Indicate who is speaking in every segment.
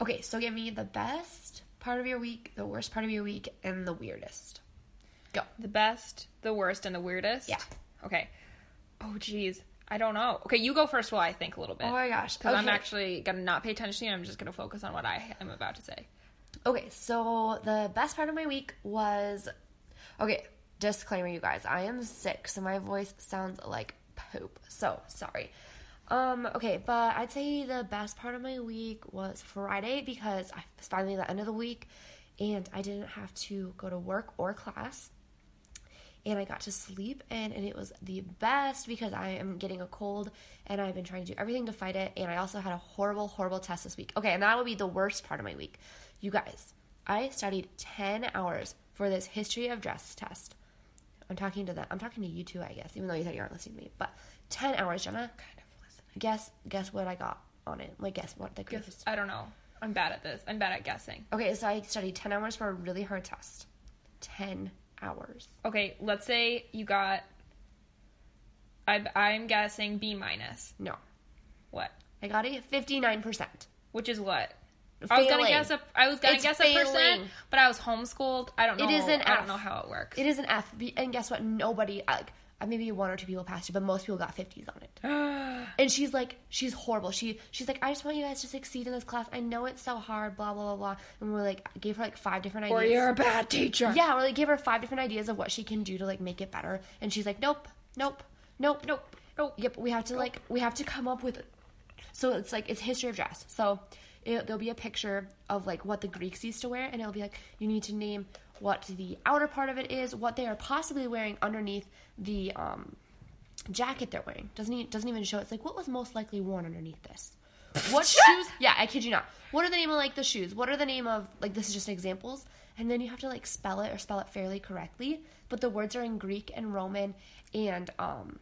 Speaker 1: Okay, so give me the best part of your week, the worst part of your week, and the weirdest. Go.
Speaker 2: The best, the worst, and the weirdest?
Speaker 1: Yeah.
Speaker 2: Okay. Oh, geez. I don't know. Okay, you go first while I think a little bit.
Speaker 1: Oh my gosh.
Speaker 2: Because I'm actually going to not pay attention to you. I'm just going to focus on what I am about to say.
Speaker 1: Okay, so the best part of my week was okay. Disclaimer, you guys, I am sick, so my voice sounds like poop. So sorry. Um, okay, but I'd say the best part of my week was Friday because I was finally the end of the week and I didn't have to go to work or class. And I got to sleep and, and it was the best because I am getting a cold and I've been trying to do everything to fight it. And I also had a horrible, horrible test this week. Okay, and that would be the worst part of my week. You guys, I studied 10 hours for this history of dress test. I'm talking to them. I'm talking to you too, I guess, even though you said you aren't listening to me. But 10 hours, Jenna. Guess guess what I got on it. Like guess what the is.
Speaker 2: I don't know. I'm bad at this. I'm bad at guessing.
Speaker 1: Okay, so I studied 10 hours for a really hard test. 10 hours.
Speaker 2: Okay, let's say you got. I, I'm guessing B minus.
Speaker 1: No.
Speaker 2: What?
Speaker 1: I got a 59%.
Speaker 2: Which is what? I was gonna guess a. I was gonna
Speaker 1: It's
Speaker 2: guess a percent, but I was homeschooled. I don't know.
Speaker 1: It is an
Speaker 2: I don't know how it works.
Speaker 1: It is an F. And guess what? Nobody, like, Uh, maybe one or two people passed it, but most people got 50s on it. and she's like, she's horrible. She She's like, I just want you guys to succeed in this class. I know it's so hard, blah, blah, blah, blah. And we're like, gave her like five different ideas.
Speaker 2: or you're a bad teacher.
Speaker 1: Yeah, we're like gave her five different ideas of what she can do to like make it better, and she's like, nope, nope, nope, nope, nope. Yep, we have to like we have to come up with. So it's like it's history of dress. So it, there'll be a picture of like what the Greeks used to wear, and it'll be like you need to name what the outer part of it is, what they are possibly wearing underneath the um, jacket they're wearing. Doesn't e- doesn't even show. It's like what was most likely worn underneath this. What shoes? Yeah, I kid you not. What are the name of like the shoes? What are the name of like this is just examples, and then you have to like spell it or spell it fairly correctly. But the words are in Greek and Roman and um,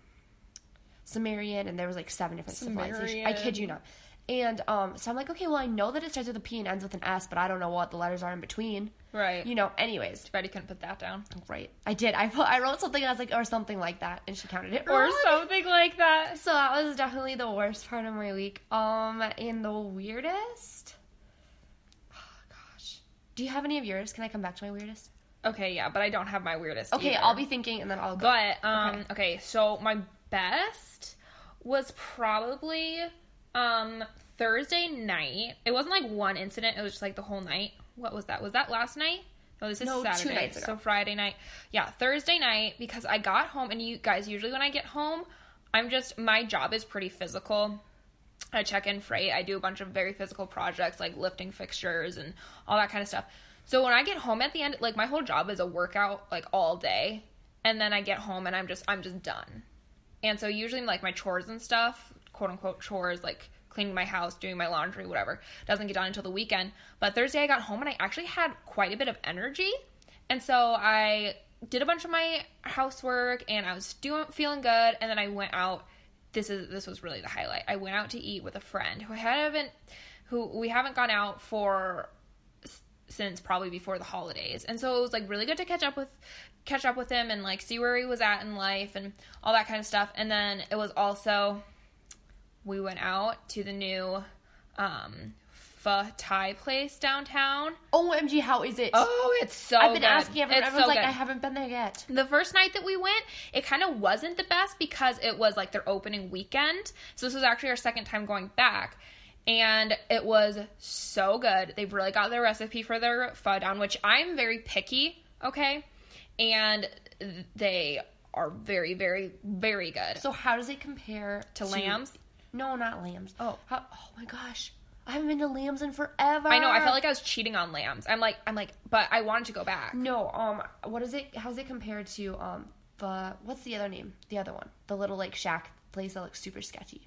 Speaker 1: Sumerian, and there was like seven different civilizations. I kid you not. And um, so I'm like, okay, well, I know that it starts with a P and ends with an S, but I don't know what the letters are in between.
Speaker 2: Right.
Speaker 1: You know. Anyways,
Speaker 2: Too bad you couldn't put that down.
Speaker 1: right. I did. I put, I wrote something. I was like, or something like that, and she counted it.
Speaker 2: Or something like that.
Speaker 1: So that was definitely the worst part of my week. Um, and the weirdest. Oh gosh, do you have any of yours? Can I come back to my weirdest?
Speaker 2: Okay, yeah, but I don't have my weirdest.
Speaker 1: Okay,
Speaker 2: either.
Speaker 1: I'll be thinking, and then I'll go.
Speaker 2: But um, okay. so my best was probably um Thursday night. It wasn't like one incident. It was just like the whole night. What was that? Was that last night? No, this is
Speaker 1: No, two
Speaker 2: Saturday.
Speaker 1: nights ago.
Speaker 2: So Friday night. Yeah, Thursday night because I got home and you guys usually when I get home, I'm just my job is pretty physical. I check in freight. I do a bunch of very physical projects like lifting fixtures and all that kind of stuff. So when I get home at the end, like my whole job is a workout like all day, and then I get home and I'm just I'm just done. And so usually like my chores and stuff, quote unquote chores, like cleaning my house, doing my laundry, whatever, doesn't get done until the weekend. But Thursday I got home and I actually had quite a bit of energy. And so I did a bunch of my housework and I was doing feeling good and then I went out this is this was really the highlight. I went out to eat with a friend who I haven't who we haven't gone out for since probably before the holidays. And so it was like really good to catch up with catch up with him and like see where he was at in life and all that kind of stuff. And then it was also we went out to the new um pho Thai place downtown.
Speaker 1: OMG, how is it?
Speaker 2: Oh, it's so good.
Speaker 1: I've been
Speaker 2: good.
Speaker 1: asking everyone.
Speaker 2: It's
Speaker 1: Everyone's
Speaker 2: so
Speaker 1: like,
Speaker 2: good.
Speaker 1: I haven't been there yet.
Speaker 2: The first night that we went, it kind of wasn't the best because it was like their opening weekend. So this was actually our second time going back. And it was so good. They've really got their recipe for their pho down, which I'm very picky, okay? And they are very, very, very good.
Speaker 1: So how does it compare
Speaker 2: To lambs?
Speaker 1: No, not lambs.
Speaker 2: Oh.
Speaker 1: How, oh my gosh, I haven't been to lambs in forever.
Speaker 2: I know, I felt like I was cheating on lambs. I'm like, I'm like, but I wanted to go back.
Speaker 1: no. Um, what is it? How's it compared to um the what's the other name? The other one, the little like shack place that looks super sketchy.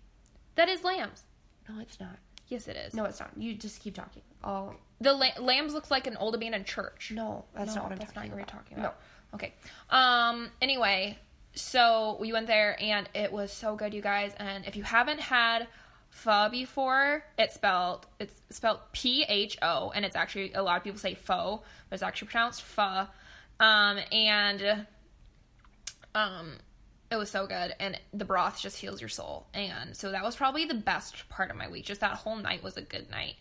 Speaker 2: That is lambs.
Speaker 1: No, it's not.
Speaker 2: Yes, it is.
Speaker 1: No, it's not. You just keep talking. Oh
Speaker 2: The la- lambs looks like an old abandoned church.
Speaker 1: no, that's
Speaker 2: No,
Speaker 1: not what I'm
Speaker 2: that's
Speaker 1: talking
Speaker 2: not what
Speaker 1: about.
Speaker 2: you're talking about. Okay. Um. Anyway, so we went there and it was so good, you guys. And if you haven't had pho before, it's spelled it's spelled P H O, and it's actually a lot of people say pho, but it's actually pronounced pho. Um. And um. It was so good, and the broth just heals your soul. And so that was probably the best part of my week. Just that whole night was a good night.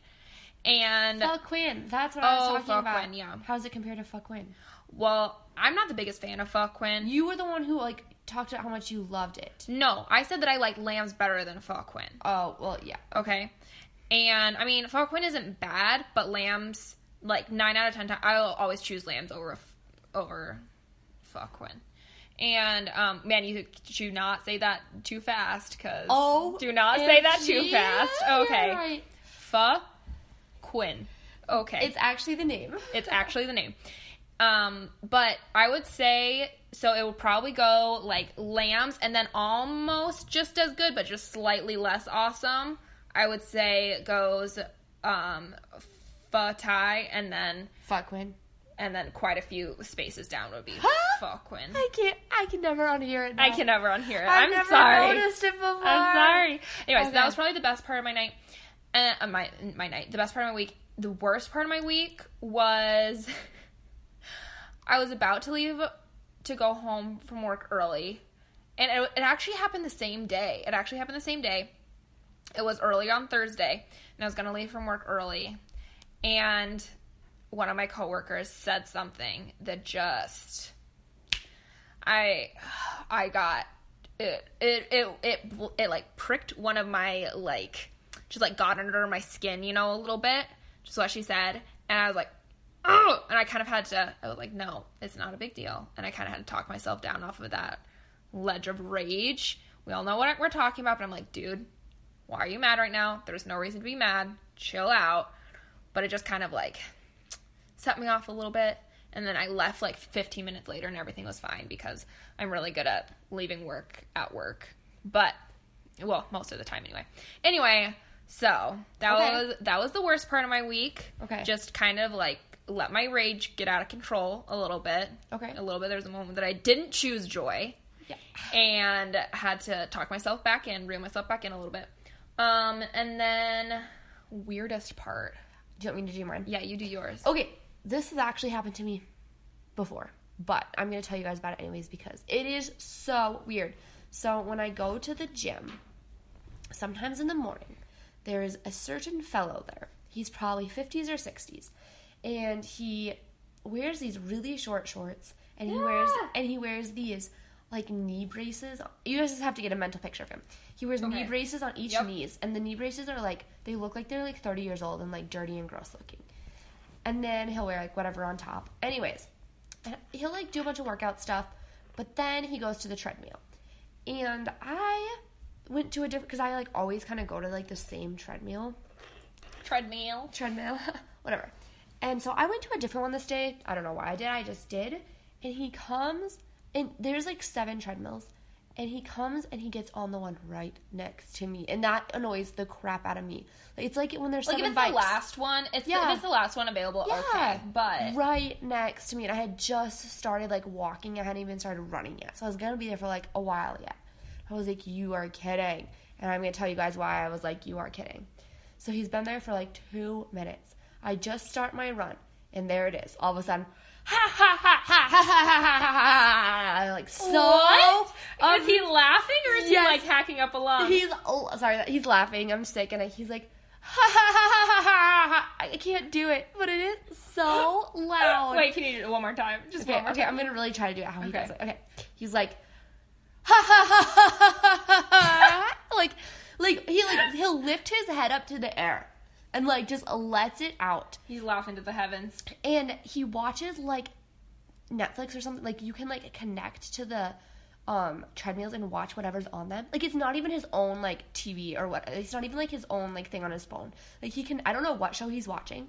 Speaker 2: And
Speaker 1: Fuck Quinn. That's what I was
Speaker 2: Oh,
Speaker 1: talking
Speaker 2: Pho
Speaker 1: about.
Speaker 2: Quinn, yeah.
Speaker 1: How's it compared to Fuck Quinn?
Speaker 2: Well, I'm not the biggest fan of pho Quinn.
Speaker 1: You were the one who like talked about how much you loved it.
Speaker 2: No, I said that I like lambs better than pho Quinn.
Speaker 1: Oh well, yeah.
Speaker 2: Okay, and I mean pho Quinn isn't bad, but lambs like nine out of ten times I'll always choose lambs over over pho Quinn. And um, man, you should not say that too fast, because
Speaker 1: Oh,
Speaker 2: do not say that too fast. Okay,
Speaker 1: right.
Speaker 2: pho Quinn. Okay,
Speaker 1: It's actually the name.
Speaker 2: It's actually the name. Um, but I would say so it would probably go like lambs and then almost just as good, but just slightly less awesome. I would say goes um pho Thai and then
Speaker 1: Fuck Quinn.
Speaker 2: and then quite a few spaces down would be pho Quinn.
Speaker 1: I can't. I can never unhear it. Now.
Speaker 2: I can never unhear it.
Speaker 1: I've
Speaker 2: I'm
Speaker 1: never
Speaker 2: sorry.
Speaker 1: noticed it before.
Speaker 2: I'm sorry. Anyway, so
Speaker 1: Okay.
Speaker 2: that was probably the best part of my night. Uh, my my night. The best part of my week. The worst part of my week was I was about to leave to go home from work early, and it, it actually happened the same day. It actually happened the same day. It was early on Thursday, and I was gonna leave from work early, and one of my coworkers said something that just I I got it it it it, it like pricked one of my like just like got under my skin, you know, a little bit. Just what she said, and I was like, oh, and I kind of had to. I was like, no, it's not a big deal, and I kind of had to talk myself down off of that ledge of rage. We all know what we're talking about, but I'm like, dude, why are you mad right now? There's no reason to be mad. Chill out. But it just kind of like set me off a little bit. And then I left like 15 minutes later and everything was fine because I'm really good at leaving work at work. But, well, most of the time anyway. Anyway, so that
Speaker 1: Okay.
Speaker 2: was that was the worst part of my week.
Speaker 1: Okay.
Speaker 2: Just kind of like let my rage get out of control a little bit.
Speaker 1: Okay.
Speaker 2: A little bit. There's a moment that I didn't choose joy
Speaker 1: Yeah.
Speaker 2: and had to talk myself back in, reel myself back in a little bit. Um, and then weirdest part.
Speaker 1: Do you want me to do mine?
Speaker 2: Yeah, you do yours.
Speaker 1: Okay, this has actually happened to me before, but I'm going to tell you guys about it anyways because it is so weird. So, when I go to the gym, sometimes in the morning, there is a certain fellow there. He's probably 50s or 60s, and he wears these really short shorts and he wears and he wears these like knee braces. You guys just have to get a mental picture of him. He wears knee braces on each
Speaker 2: Yep.
Speaker 1: knees, and the knee braces are like they look like they're like 30 years old and like dirty and gross looking. And then he'll wear like whatever on top. Anyways, and he'll like do a bunch of workout stuff, but then he goes to the treadmill. And I went to a different because I like always kind of go to like the same treadmill
Speaker 2: Treadmill.
Speaker 1: treadmill, whatever. And so I went to a different one this day. I don't know why I did. I just did. And he comes, and there's like seven treadmills. And he comes and he gets on the one right next to me, and that annoys the crap out of me. Like, it's like when there's
Speaker 2: Like
Speaker 1: seven
Speaker 2: if it's
Speaker 1: bikes.
Speaker 2: the last one, it's
Speaker 1: Yeah.
Speaker 2: if it's the last one available,
Speaker 1: Yeah,
Speaker 2: okay. But
Speaker 1: right next to me, and I had just started like walking. I hadn't even started running yet, so I was gonna be there for like a while yet. I was like, "You are kidding," and I'm gonna tell you guys why I was like, "You are kidding." So he's been there for like two minutes. I just start my run, and there it is. All of a sudden, ha ha ha ha ha ha ha ha ha! like so.
Speaker 2: what?
Speaker 1: um,
Speaker 2: is he laughing or is
Speaker 1: yes.
Speaker 2: he like hacking up a lung?
Speaker 1: He's oh, sorry, he's laughing. I'm sick, and he's like, ha ha ha ha ha ha. I can't do it, but it is so loud.
Speaker 2: Wait, can you do it one more time? Just
Speaker 1: Okay,
Speaker 2: one more
Speaker 1: okay,
Speaker 2: time.
Speaker 1: I'm gonna really try to do it how he
Speaker 2: Okay.
Speaker 1: does it. Okay, he's like, ha ha ha ha ha ha ha, like, like he like he'll lift his head up to the air and like just lets it out,
Speaker 2: He's laughing to the heavens.
Speaker 1: and he watches like Netflix or something. Like you can like connect to the um treadmills and watch whatever's on them. Like it's not even his own like TV or what. It's not even like his own like thing on his phone. Like he can I don't know what show he's watching.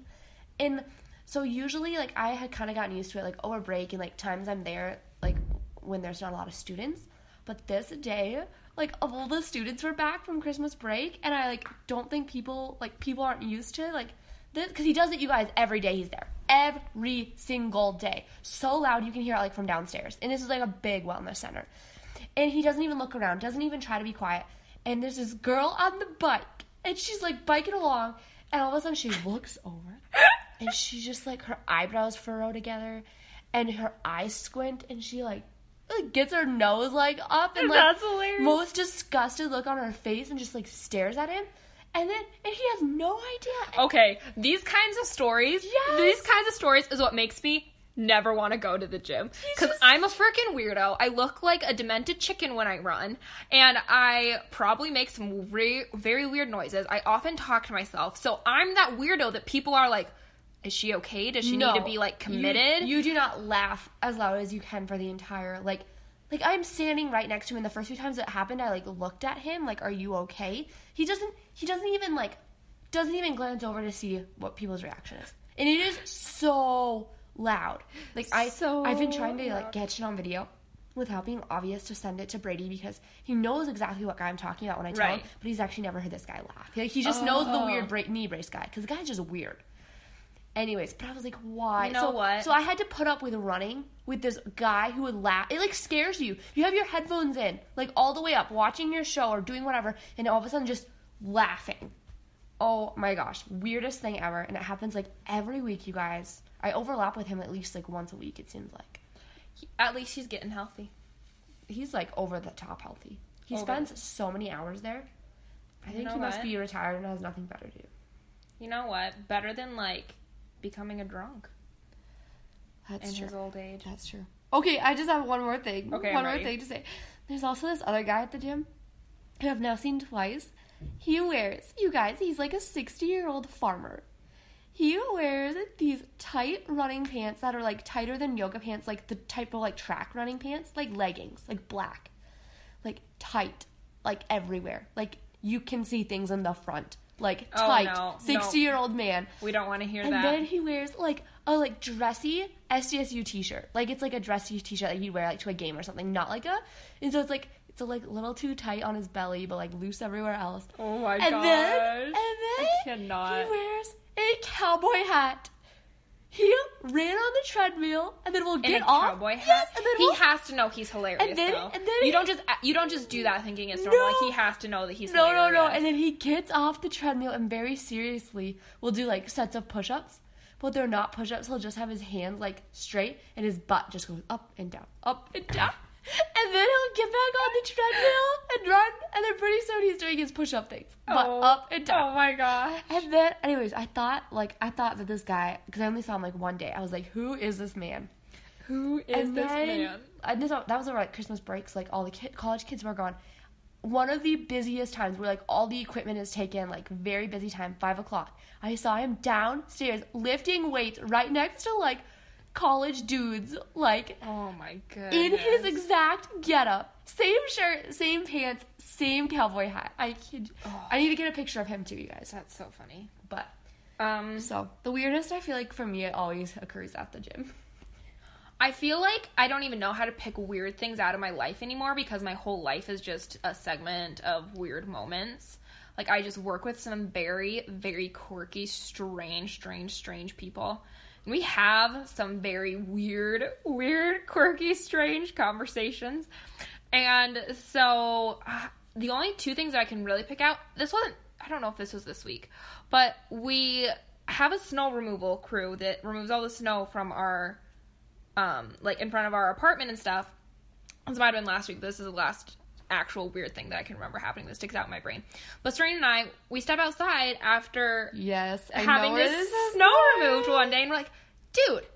Speaker 1: And so usually like I had kind of gotten used to it like over break and like times I'm there like when there's not a lot of students. But this day like of all the students were back from Christmas break and I like don't think people like people aren't used to like this because he does it you guys every day he's there. Every single day. So loud you can hear it like from downstairs. And this is like a big wellness center. And he doesn't even look around doesn't even try to be quiet. And there's this girl on the bike and she's like biking along. And all of a sudden she looks over and she just like her eyebrows furrow together and her eyes squint and she like like gets her nose like up and like most disgusted look on her face and just like stares at him and then and he has no idea
Speaker 2: Okay, these kinds of stories,
Speaker 1: Yes.
Speaker 2: these kinds of stories is what makes me never want to go to the gym because
Speaker 1: just-
Speaker 2: I'm a freaking weirdo. I look like a demented chicken when I run, and I probably make some very, very weird noises. I often talk to myself, so I'm that weirdo that people are like, "Is she okay? Does she need to be like committed?"
Speaker 1: You, do not laugh as loud as you can for the entire like like I'm standing right next to him and the first few times it happened I like looked at him like are you okay? He doesn't he doesn't even like doesn't even glance over to see what people's reaction is. And it is so loud. Like I
Speaker 2: So
Speaker 1: I've been trying to like catch it on video without being obvious to send it to Brady because he knows exactly what guy I'm talking about when I tell him, but he's actually never heard this guy laugh. Like, he just knows the
Speaker 2: Oh.
Speaker 1: weird bra- knee brace guy because the guy's just weird. Anyways, but I was like, why?
Speaker 2: You know
Speaker 1: so,
Speaker 2: what?
Speaker 1: So I had to put up with running with this guy who would laugh. It like scares you. You have your headphones in, like all the way up, watching your show or doing whatever, and all of a sudden just laughing. Oh my gosh, weirdest thing ever. And it happens like every week, you guys. I overlap with him at least like once a week, it seems like.
Speaker 2: At least he's getting healthy.
Speaker 1: He's like over the top healthy. He
Speaker 2: Over
Speaker 1: spends so many hours there. I think
Speaker 2: know
Speaker 1: he must be retired and has nothing better to do.
Speaker 2: You know what? Better than like becoming a drunk
Speaker 1: That's
Speaker 2: in
Speaker 1: true.
Speaker 2: his old age.
Speaker 1: That's true. Okay, I just have one more thing.
Speaker 2: Okay,
Speaker 1: one more thing to say. There's also this other guy at the gym who I've now seen twice. He wears, you guys, he's like a 60 year old farmer. He wears these tight running pants that are like tighter than yoga pants, like the type of like track running pants, like leggings, like black, like tight, like everywhere. Like you can see things in the front, like
Speaker 2: Oh,
Speaker 1: tight.
Speaker 2: no, no.
Speaker 1: 60 year old man.
Speaker 2: We don't want to hear
Speaker 1: And
Speaker 2: that.
Speaker 1: And then he wears like a like dressy SDSU t-shirt. Like it's like a dressy t-shirt that he'd wear like to a game or something. Not like a and so it's like it's a like little too tight on his belly, but like loose everywhere else.
Speaker 2: oh my
Speaker 1: and
Speaker 2: gosh.
Speaker 1: then and then
Speaker 2: cannot.
Speaker 1: he wears a cowboy hat. He ran on the treadmill and then we'll
Speaker 2: in
Speaker 1: get
Speaker 2: a
Speaker 1: off.
Speaker 2: cowboy hat.
Speaker 1: Yes, and then
Speaker 2: he
Speaker 1: we'll,
Speaker 2: has to know he's hilarious.
Speaker 1: And then-
Speaker 2: though.
Speaker 1: and then
Speaker 2: you
Speaker 1: he-
Speaker 2: don't just uh, you don't just do that thinking it's normal.
Speaker 1: No.
Speaker 2: Like he has to know that he's
Speaker 1: no, no, no. And then he gets off the treadmill and very seriously will do like sets of push ups. But they're not push ups. He'll just have his hands like straight and his butt just goes up and down, up and down. And then he'll get back on the treadmill and run. And then pretty soon he's doing his push up things. Butt
Speaker 2: oh,
Speaker 1: up and down.
Speaker 2: Oh my god.
Speaker 1: And then, anyways, I thought like I thought that this guy because I only saw him like one day. I was like, who is this man?
Speaker 2: Who is
Speaker 1: and
Speaker 2: this
Speaker 1: then,
Speaker 2: man?
Speaker 1: And this, that was over like Christmas breaks. Like all the kid, college kids were gone. One of the busiest times where like all the equipment is taken, like very busy time, five o'clock. I saw him downstairs lifting weights right next to like college dudes, like
Speaker 2: Oh my god.
Speaker 1: in his exact getup, same shirt, same pants, same cowboy hat. I kid. I need to get a picture of him too, you guys.
Speaker 2: That's so funny.
Speaker 1: But
Speaker 2: Um,
Speaker 1: so the weirdest I feel like for me it always occurs at the gym.
Speaker 2: I feel like I don't even know how to pick weird things out of my life anymore because my whole life is just a segment of weird moments. Like I just work with some very, very quirky, strange, strange, strange people. We have some very weird, weird, quirky, strange conversations. And so uh, the only two things that I can really pick out, this wasn't, I don't know if this was this week, but we have a snow removal crew that removes all the snow from our um, like in front of our apartment and stuff. This might have been last week. This is the last actual weird thing that I can remember happening that sticks out in my brain. But Serena and I, we step outside after
Speaker 1: Yes, I
Speaker 2: having this
Speaker 1: this is
Speaker 2: snow removed one day, and we're like, dude,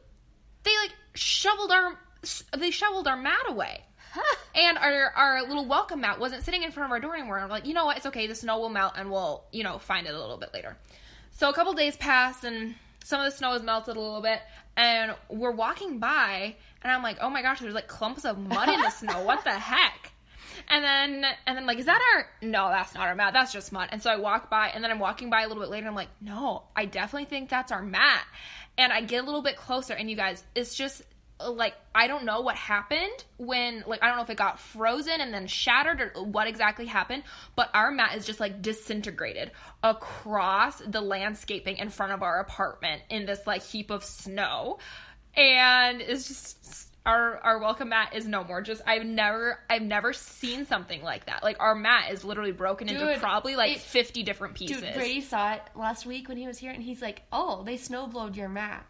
Speaker 2: they like shoveled our they shoveled our mat away. And our our little welcome mat wasn't sitting in front of our door anymore. And we're like, you know what? It's okay. The snow will melt, and we'll you know find it a little bit later. So a couple days pass, and some of the snow has melted a little bit, and we're walking by, and I'm like, oh my gosh, there's like clumps of mud in the snow. What the heck? And then and then like, is that our no, that's not our mat, that's just mud. And so I walk by and then I'm walking by a little bit later, I'm like, no, I definitely think that's our mat. And I get a little bit closer, and you guys, it's just uh, like I don't know what happened when like I don't know if it got frozen and then shattered or what exactly happened, but our mat is just like disintegrated across the landscaping in front of our apartment in this like heap of snow. And it's just our our welcome mat is no more. Just I've never I've never seen something like that. Like our mat is literally broken into probably like
Speaker 1: it-
Speaker 2: 50 different pieces.
Speaker 1: Dude, Brady saw it last week when he was here, and he's like, "Oh, they snowblowed your mat."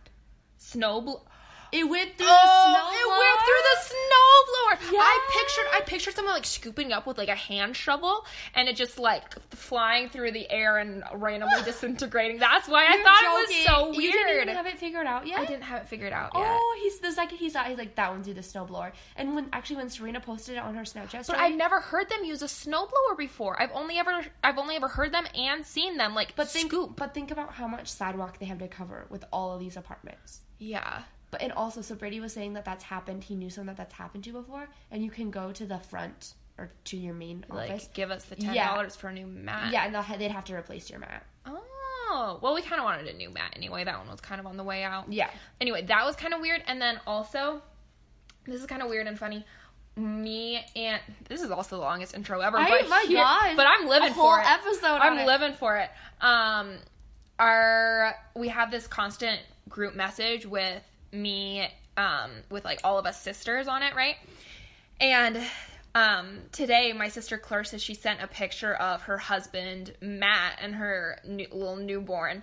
Speaker 2: Snow bl-
Speaker 1: It went through
Speaker 2: Oh,
Speaker 1: the snow.
Speaker 2: it went through the oh, snowblower. I
Speaker 1: Yes.
Speaker 2: pictured I pictured someone like scooping up with like a hand shovel and it just like flying through the air and randomly disintegrating. That's why I
Speaker 1: You're
Speaker 2: thought
Speaker 1: joking.
Speaker 2: it was so weird.
Speaker 1: You didn't have it figured out yet.
Speaker 2: I didn't have it figured out yet.
Speaker 1: Oh, he's the second he saw, it, he's like that one through the snowblower. And when actually when Serena posted it on her Snapchat
Speaker 2: But
Speaker 1: story,
Speaker 2: I've never heard them use a snowblower before. I've only ever I've only ever heard them and seen them like
Speaker 1: but think
Speaker 2: scoop.
Speaker 1: but think about how much sidewalk they have to cover with all of these apartments.
Speaker 2: Yeah.
Speaker 1: But and also, so Brady was saying that that's happened. He knew someone that that's happened to before, and you can go to the front or to your main
Speaker 2: Like
Speaker 1: office.
Speaker 2: give us the ten
Speaker 1: Yeah.
Speaker 2: dollars for a new mat.
Speaker 1: Yeah, and ha- they'd have to replace your mat.
Speaker 2: Oh, well, we kind of wanted a new mat anyway. That one was kind of on the way out.
Speaker 1: Yeah.
Speaker 2: Anyway, that was kind of weird. And then also, this is kind of weird and funny. Me and this is also the longest intro ever. But
Speaker 1: my
Speaker 2: here-
Speaker 1: gosh.
Speaker 2: but I'm living
Speaker 1: A
Speaker 2: for it.
Speaker 1: episode
Speaker 2: I'm
Speaker 1: it.
Speaker 2: living for it. Um, our we have this constant group message with me, um, with like all of us sisters on it, right? And um, today, my sister Clarissa, she sent a picture of her husband Matt and her new, little newborn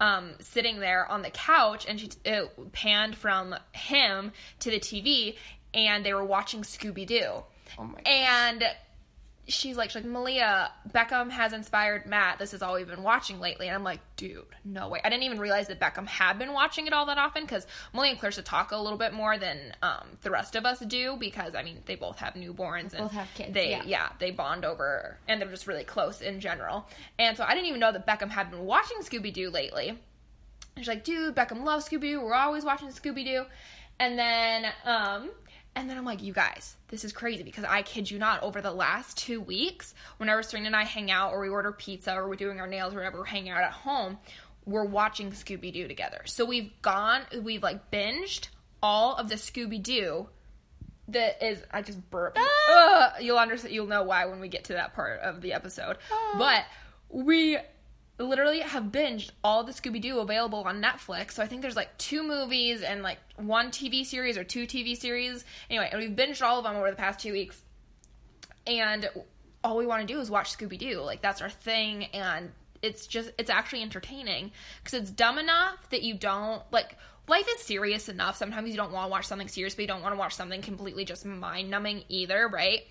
Speaker 2: um, sitting there on the couch, and she it panned from him to the TV, and they were watching Scooby Doo.
Speaker 1: Oh my
Speaker 2: And she's like, she's like, Malia, Beckham has inspired Matt. This is all we've been watching lately. And I'm like, dude, no way. I didn't even realize that Beckham had been watching it all that often because Malia and Clarissa talk a little bit more than um, the rest of us do because, I mean, they both have newborns and
Speaker 1: both have kids,
Speaker 2: They,
Speaker 1: yeah.
Speaker 2: they bond over and they're just really close in general. And so I didn't even know that Beckham had been watching Scooby Doo lately. And she's like, dude, Beckham loves Scooby Doo. We're always watching Scooby Doo. And then, um, and then I'm like, you guys, this is crazy because I kid you not, over the last two weeks, whenever Serena and I hang out or we order pizza or we're doing our nails or whatever, we're hanging out at home, we're watching Scooby Doo together. So we've gone, we've like binged all of the Scooby Doo that is I just burped. Ah! Ugh, you'll understand. You'll know why when we get to that part of the episode. Ah. But we literally have binged all the Scooby Doo available on Netflix. So I think there's like two movies and like one TV series or two TV series. Anyway, and we've binged all of them over the past two weeks. And all we want to do is watch Scooby Doo. Like that's our thing, and it's just it's actually entertaining because it's dumb enough that you don't like. Life is serious enough. Sometimes you don't want to watch something serious, but you don't want to watch something completely just mind numbing either, right?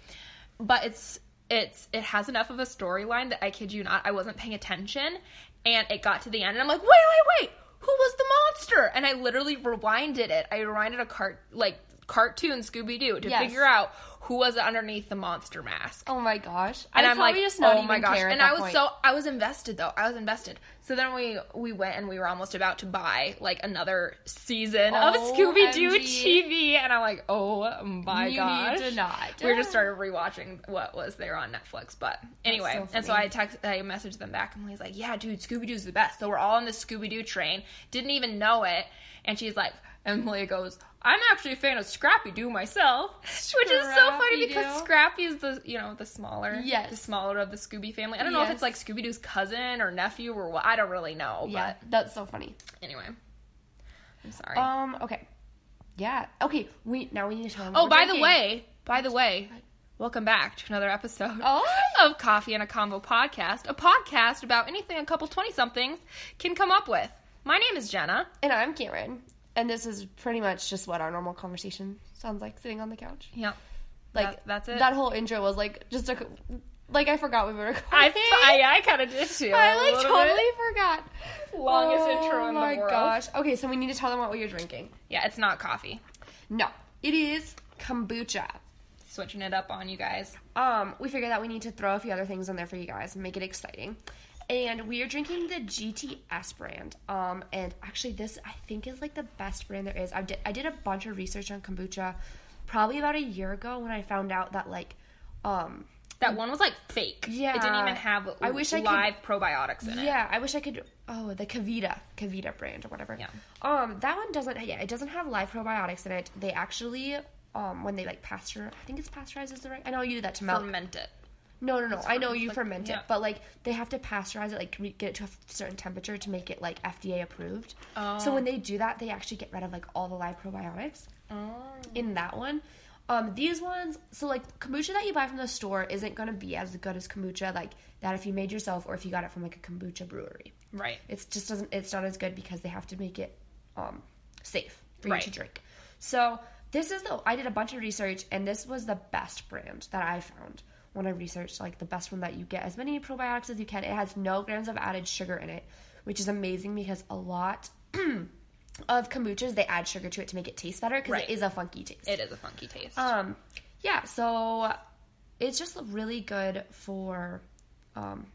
Speaker 2: But it's it's it has enough of a storyline that I kid you not, I wasn't paying attention, and it got to the end, and I'm like, wait, wait, wait, who was the monster? And I literally rewinded it. I rewinded a cart like cartoon Scooby Doo to
Speaker 1: Yes.
Speaker 2: figure out who was underneath the monster mask.
Speaker 1: Oh my gosh!
Speaker 2: And I'm like,
Speaker 1: just not
Speaker 2: oh my gosh! And I was
Speaker 1: point.
Speaker 2: so I was invested though. I was invested. So then we we went and we were almost about to buy like another season of oh, Scooby Doo TV, and I'm like, oh my
Speaker 1: You need
Speaker 2: gosh!
Speaker 1: to not.
Speaker 2: We just started rewatching what was there on Netflix, but anyway,
Speaker 1: so
Speaker 2: and so. I text, I messaged them back, and he's like, yeah, dude, Scooby Doo's the best. So we're all on the Scooby Doo train. Didn't even know it, and she's like. And Malia goes, I'm actually a fan of Scrappy Doo myself, which is so funny because. Scrappy is the you know the smaller,
Speaker 1: Yes.
Speaker 2: the smaller of the Scooby family. I don't know if it's like Scooby Doo's cousin or nephew or what. I don't really know.
Speaker 1: yeah, that's so funny.
Speaker 2: Anyway, I'm sorry.
Speaker 1: Um. Okay. Yeah. Okay. We now we need to tell
Speaker 2: oh, by
Speaker 1: we're
Speaker 2: the way, by the way, welcome back to another episode
Speaker 1: Oh.
Speaker 2: of Coffee and a Combo podcast, a podcast about anything a couple twenty somethings can come up with. My name is Jenna.
Speaker 1: and I'm Cameron, and this is pretty much just what our normal conversation sounds like sitting on the couch.
Speaker 2: Yeah.
Speaker 1: Like
Speaker 2: That- that's it?
Speaker 1: That whole intro was like just a like I forgot we were recording.
Speaker 2: I, I, I kind of did too.
Speaker 1: I like totally
Speaker 2: bit.
Speaker 1: forgot.
Speaker 2: Longest
Speaker 1: oh,
Speaker 2: intro in the world.
Speaker 1: Oh my gosh. Okay, so we need to tell them what you're drinking.
Speaker 2: Yeah, it's not coffee.
Speaker 1: No, it is kombucha.
Speaker 2: Switching it up on you guys.
Speaker 1: Um, we figured that we need to throw a few other things in there for you guys and make it exciting. And we are drinking the GT's brand. Um, and actually, this I think is like the best brand there is. I did I did a bunch of research on kombucha, probably about a year ago when I found out that like, um,
Speaker 2: That one was like fake.
Speaker 1: Yeah.
Speaker 2: It didn't even have
Speaker 1: I wish I could-
Speaker 2: live probiotics in it.
Speaker 1: yeah, I wish I could. Oh, the KeVita KeVita brand or whatever.
Speaker 2: Yeah.
Speaker 1: Um, that one doesn't. Yeah, it doesn't have live probiotics in it. They actually, um, when they like pasteur, I think it's pasteurized is the right. I know you do that to milk.
Speaker 2: Ferment it.
Speaker 1: No, no, no. I know you
Speaker 2: like-
Speaker 1: ferment
Speaker 2: yeah.
Speaker 1: it, but like they have to pasteurize it, like get it to a certain temperature to make it like FDA approved. Oh. So when they do that, they actually get rid of like all the live probiotics oh. in that one. Um, these ones, so like kombucha that you buy from the store isn't gonna be as good as kombucha like that if you made yourself or if you got it from like a kombucha brewery.
Speaker 2: Right.
Speaker 1: It's just doesn't. It's not as good because they have to make it um, safe for
Speaker 2: Right.
Speaker 1: you to drink. So this is the. I did a bunch of research, and this was the best brand that I found when I researched like the best one that you get as many probiotics as you can. It has no grams of added sugar in it, which is amazing because a lot of kombuchas they add sugar to it to make it taste better because
Speaker 2: Right.
Speaker 1: it is a funky taste.
Speaker 2: It is a funky taste.
Speaker 1: Um, yeah, so it's just really good for um,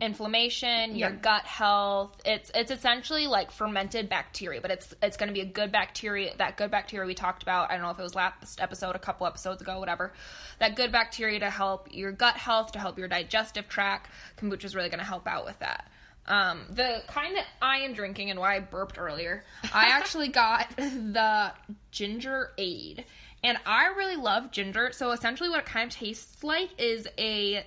Speaker 2: Inflammation, your
Speaker 1: Yeah.
Speaker 2: gut health. It's it's essentially like fermented bacteria, but it's it's going to be a good bacteria. That good bacteria we talked about. I don't know if it was last episode, a couple episodes ago, whatever. That good bacteria to help your gut health, to help your digestive tract. Kombucha is really going to help out with that. Um, the kind that I am drinking and why I burped earlier, I actually got the Gingerade. And I really love ginger. So essentially, what it kind of tastes like is a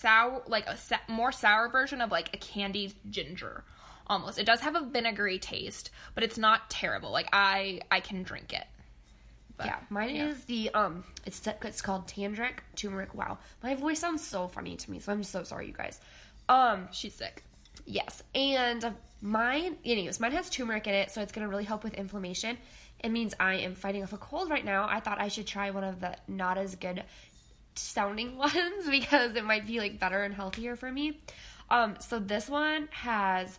Speaker 2: sour, like a sa- more sour version of like a candied ginger. Almost, it does have a vinegary taste, but it's not terrible. Like I, I can drink it. But,
Speaker 1: yeah, mine is the um. It's it's called Tantric turmeric. Wow, my voice sounds so funny to me, so I'm so sorry, you guys. Um,
Speaker 2: She's sick.
Speaker 1: yes, and mine, anyways, mine has turmeric in it, so it's gonna really help with inflammation. It means I am fighting off a cold right now. I thought I should try one of the not as good sounding ones because it might be like better and healthier for me. Um, so this one has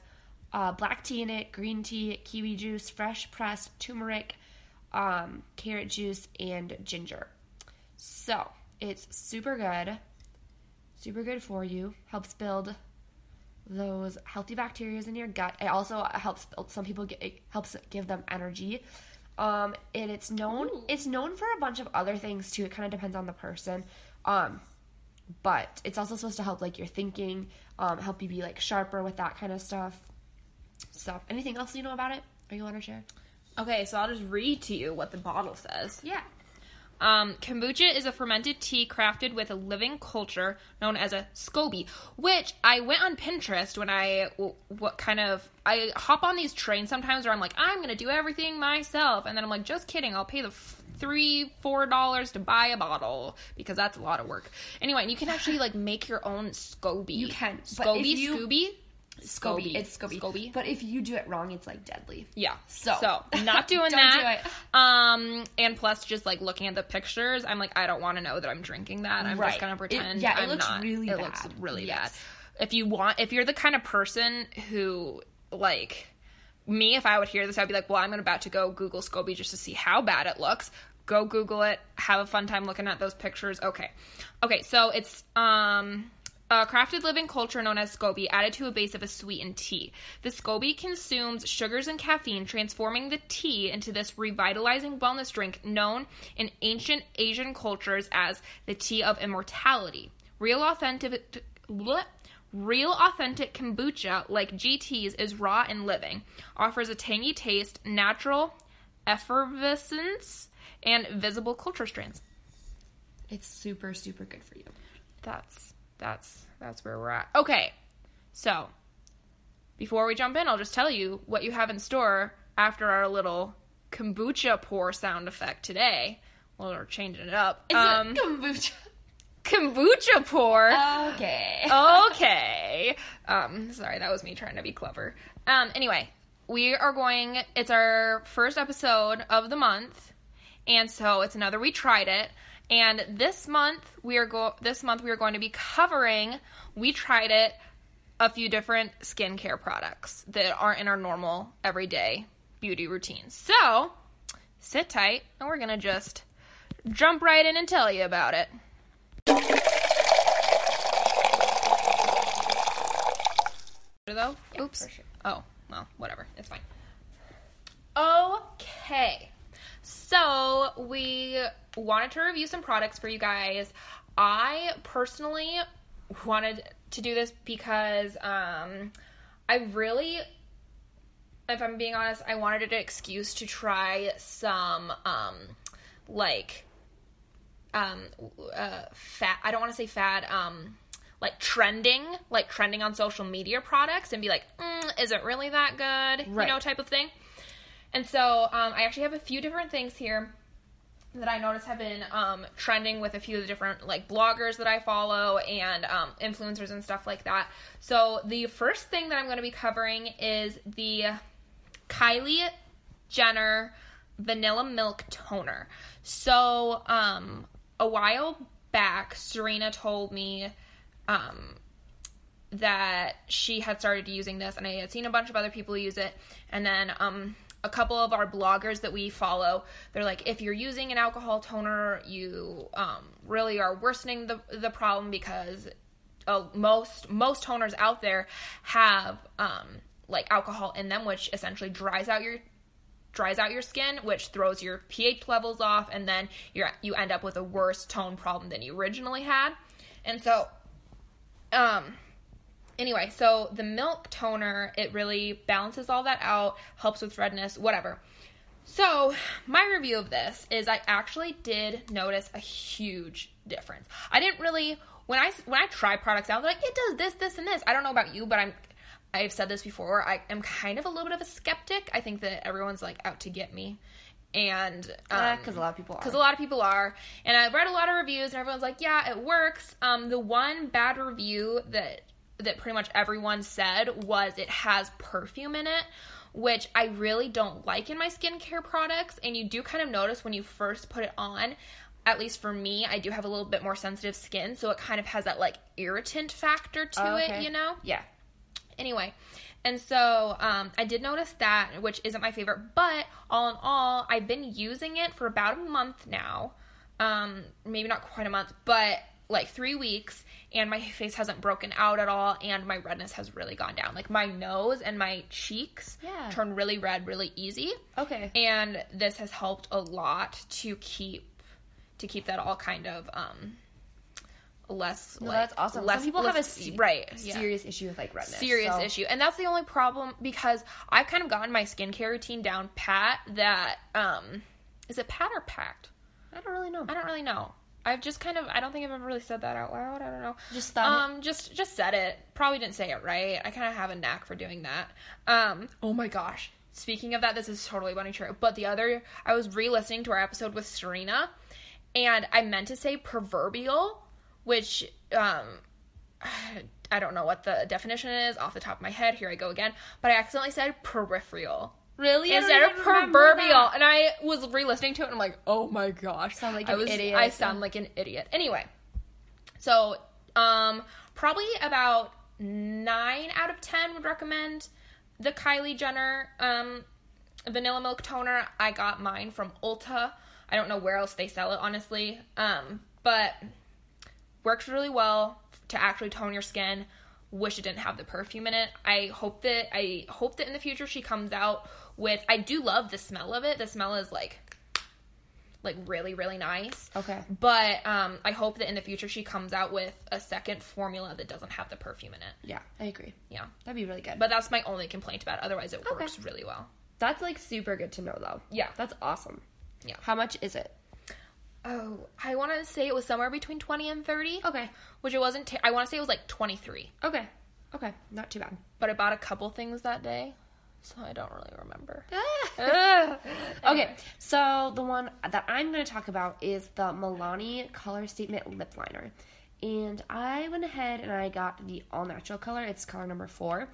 Speaker 1: uh, black tea in it, green tea, kiwi juice, fresh pressed turmeric, um, carrot juice, and ginger. So it's super good, super good for you. Helps build those healthy bacteria in your gut. It also helps some people get it helps give them energy. Um, and it's known it's known for a bunch of other things too. It kind of depends on the person. Um, but it's also supposed to help like your thinking, um, help you be like sharper with that kind of stuff. So, anything else you know about it? Are you want to share?
Speaker 2: Okay, so I'll just read to you what the bottle says.
Speaker 1: Yeah.
Speaker 2: Um, kombucha is a fermented tea crafted with a living culture known as a SCOBY, which I went on Pinterest when I what kind of I hop on these trains sometimes where I'm like I'm gonna do everything myself, and then I'm like just kidding, I'll pay the f- three four dollars to buy a bottle because that's a lot of work. Anyway, and you can actually like make your own SCOBY.
Speaker 1: You can,
Speaker 2: SCOBY,
Speaker 1: you-
Speaker 2: Scooby,
Speaker 1: Scoby. It's Scoby.
Speaker 2: SCOBY.
Speaker 1: But if you do it wrong, it's like deadly.
Speaker 2: Yeah.
Speaker 1: So-
Speaker 2: so not doing
Speaker 1: Don't
Speaker 2: that.
Speaker 1: do it.
Speaker 2: Um, and plus, just like looking at the pictures, I'm like, I don't want to know that I'm drinking that. I'm
Speaker 1: Right.
Speaker 2: just gonna
Speaker 1: It-
Speaker 2: pretend.
Speaker 1: yeah, it
Speaker 2: I'm
Speaker 1: looks
Speaker 2: not.
Speaker 1: really
Speaker 2: It
Speaker 1: bad.
Speaker 2: looks really
Speaker 1: Yes.
Speaker 2: bad. If you want, if you're the kind of person who like me, if I would hear this, I'd be like, well, I'm gonna about to go Google Scoby just to see how bad it looks. Go Google it. Have a fun time looking at those pictures. Okay. Okay. So it's um. A crafted living culture known as SCOBY added to a base of a sweetened tea. The SCOBY consumes sugars and caffeine, transforming the tea into this revitalizing wellness drink known in ancient Asian cultures as the tea of immortality. Real authentic bleh, Real authentic kombucha, like GT's, is raw and living, offers a tangy taste, natural effervescence, and visible culture strands.
Speaker 1: It's super, super good for you.
Speaker 2: That's that's that's where we're at. Okay. So, before we jump in, I'll just tell you what you have in store after our little kombucha pour sound effect today. Well, we're changing it up.
Speaker 1: Is
Speaker 2: um,
Speaker 1: it kombucha?
Speaker 2: kombucha pour.
Speaker 1: Okay.
Speaker 2: okay. Um, sorry, that was me trying to be clever. Um, anyway, we are going. It's our first episode of the month, and so it's another. We tried it, And this month we are go this month we are going to be covering we tried it a few different skincare products that aren't in our normal everyday beauty routines. So, sit tight and we're going to just jump right in and tell you about it. Though? Oops. Oh, well, whatever. It's fine. Okay. So, we wanted to review some products for you guys. I personally wanted to do this because um, I really, if I'm being honest, I wanted an excuse to try some, um, like, um, uh, fat. I don't want to say fad. Um, like trending, like trending on social media products, and be like, mm, is it really that good?
Speaker 1: Right.
Speaker 2: You know, type of thing. And so um, I actually have a few different things here that I noticed have been um, trending with a few of the different like bloggers that I follow and um, influencers and stuff like that. So the first thing that I'm going to be covering is the Kylie Jenner Vanilla Milk Toner. So um, a while back, Serena told me um, that she had started using this, and I had seen a bunch of other people use it, and then um, a couple of our bloggers that we follow, they're like, if you're using an alcohol toner, you um, really are worsening the the problem because uh, most most toners out there have um, like alcohol in them, which essentially dries out your dries out your skin, which throws your pH levels off, and then you you end up with a worse tone problem than you originally had. And so, um, anyway, so the milk toner, it really balances all that out, helps with redness, whatever. So, my review of this is I actually did notice a huge difference. I didn't really when I when I try products out, they're like it does this, this, and this. I don't know about you, but I'm I've said this before. I am kind of a little bit of a skeptic. I think that everyone's like out to get me, and um,
Speaker 1: because a lot of people are.
Speaker 2: because a lot of people are and i've read a lot of reviews and everyone's like yeah it works um the one bad review that that pretty much everyone said was it has perfume in it which i really don't like in my skincare products. And you do kind of notice when you first put it on at least for me i do have a little bit more sensitive skin. So it kind of has that like irritant factor to
Speaker 1: Oh,
Speaker 2: it you know?
Speaker 1: Yeah.
Speaker 2: anyway and so um, i did notice that which isn't my favorite but all in all i've been using it for about a month now. Um, maybe not quite a month but like three weeks and my face hasn't broken out at all and my redness has really gone down like my nose and my cheeks
Speaker 1: Yeah.
Speaker 2: turn really red really easy
Speaker 1: Okay.
Speaker 2: and this has helped a lot to keep to keep that all kind of um less
Speaker 1: No,
Speaker 2: like,
Speaker 1: that's awesome.
Speaker 2: less
Speaker 1: Some people have a se-
Speaker 2: right yeah
Speaker 1: serious issue with like redness.
Speaker 2: serious
Speaker 1: so-
Speaker 2: issue and that's the only problem because i've kind of gotten my skincare routine down pat that um is it pat or packed
Speaker 1: I don't really know.
Speaker 2: i don't really know i've just kind of i don't think i've ever really said that out loud i don't know.
Speaker 1: Just thought it-
Speaker 2: um just just said it. Probably didn't say it right. I kind of have a knack for doing that. Um oh my gosh. Speaking of that this is totally bunny true. But the other i was re-listening to our episode with serena and i meant to say proverbial which um I don't know what the definition is off the top of my head. Here I go again. But I accidentally said peripheral.
Speaker 1: Really? Is don't
Speaker 2: Instead of
Speaker 1: even remember
Speaker 2: proverbial. And I was re listening to it and I'm like, oh my gosh.
Speaker 1: Sound like
Speaker 2: I
Speaker 1: an
Speaker 2: was,
Speaker 1: idiot.
Speaker 2: I sound like an idiot. Anyway. So um probably about nine out of ten would recommend the Kylie Jenner um vanilla milk toner. I got mine from Ulta. I don't know where else they sell it, honestly. Um, but works really well to actually tone your skin. Wish it didn't have the perfume in it. I hope that I hope that in the future she comes out with. I do love the smell of it. The smell is like like really really nice.
Speaker 1: Okay.
Speaker 2: But um, I hope that in the future she comes out with a second formula that doesn't have the perfume in it.
Speaker 1: Yeah, I agree.
Speaker 2: Yeah.
Speaker 1: That'd be really good.
Speaker 2: But that's my only complaint about it. Otherwise, it works really well.
Speaker 1: that's like super good to know, though.
Speaker 2: Yeah.
Speaker 1: That's awesome.
Speaker 2: Yeah.
Speaker 1: How much is it?
Speaker 2: Oh, I want to say it was somewhere between 20 and 30.
Speaker 1: Okay.
Speaker 2: Which it wasn't. T- I want to say it was like 23.
Speaker 1: Okay. Okay. Not too bad.
Speaker 2: But I bought a couple things that day, so I don't really remember. Ah.
Speaker 1: Okay, so the one that I'm going to talk about is the Milani Color Statement Lip Liner. And I went ahead and I got the all natural color. It's color number four.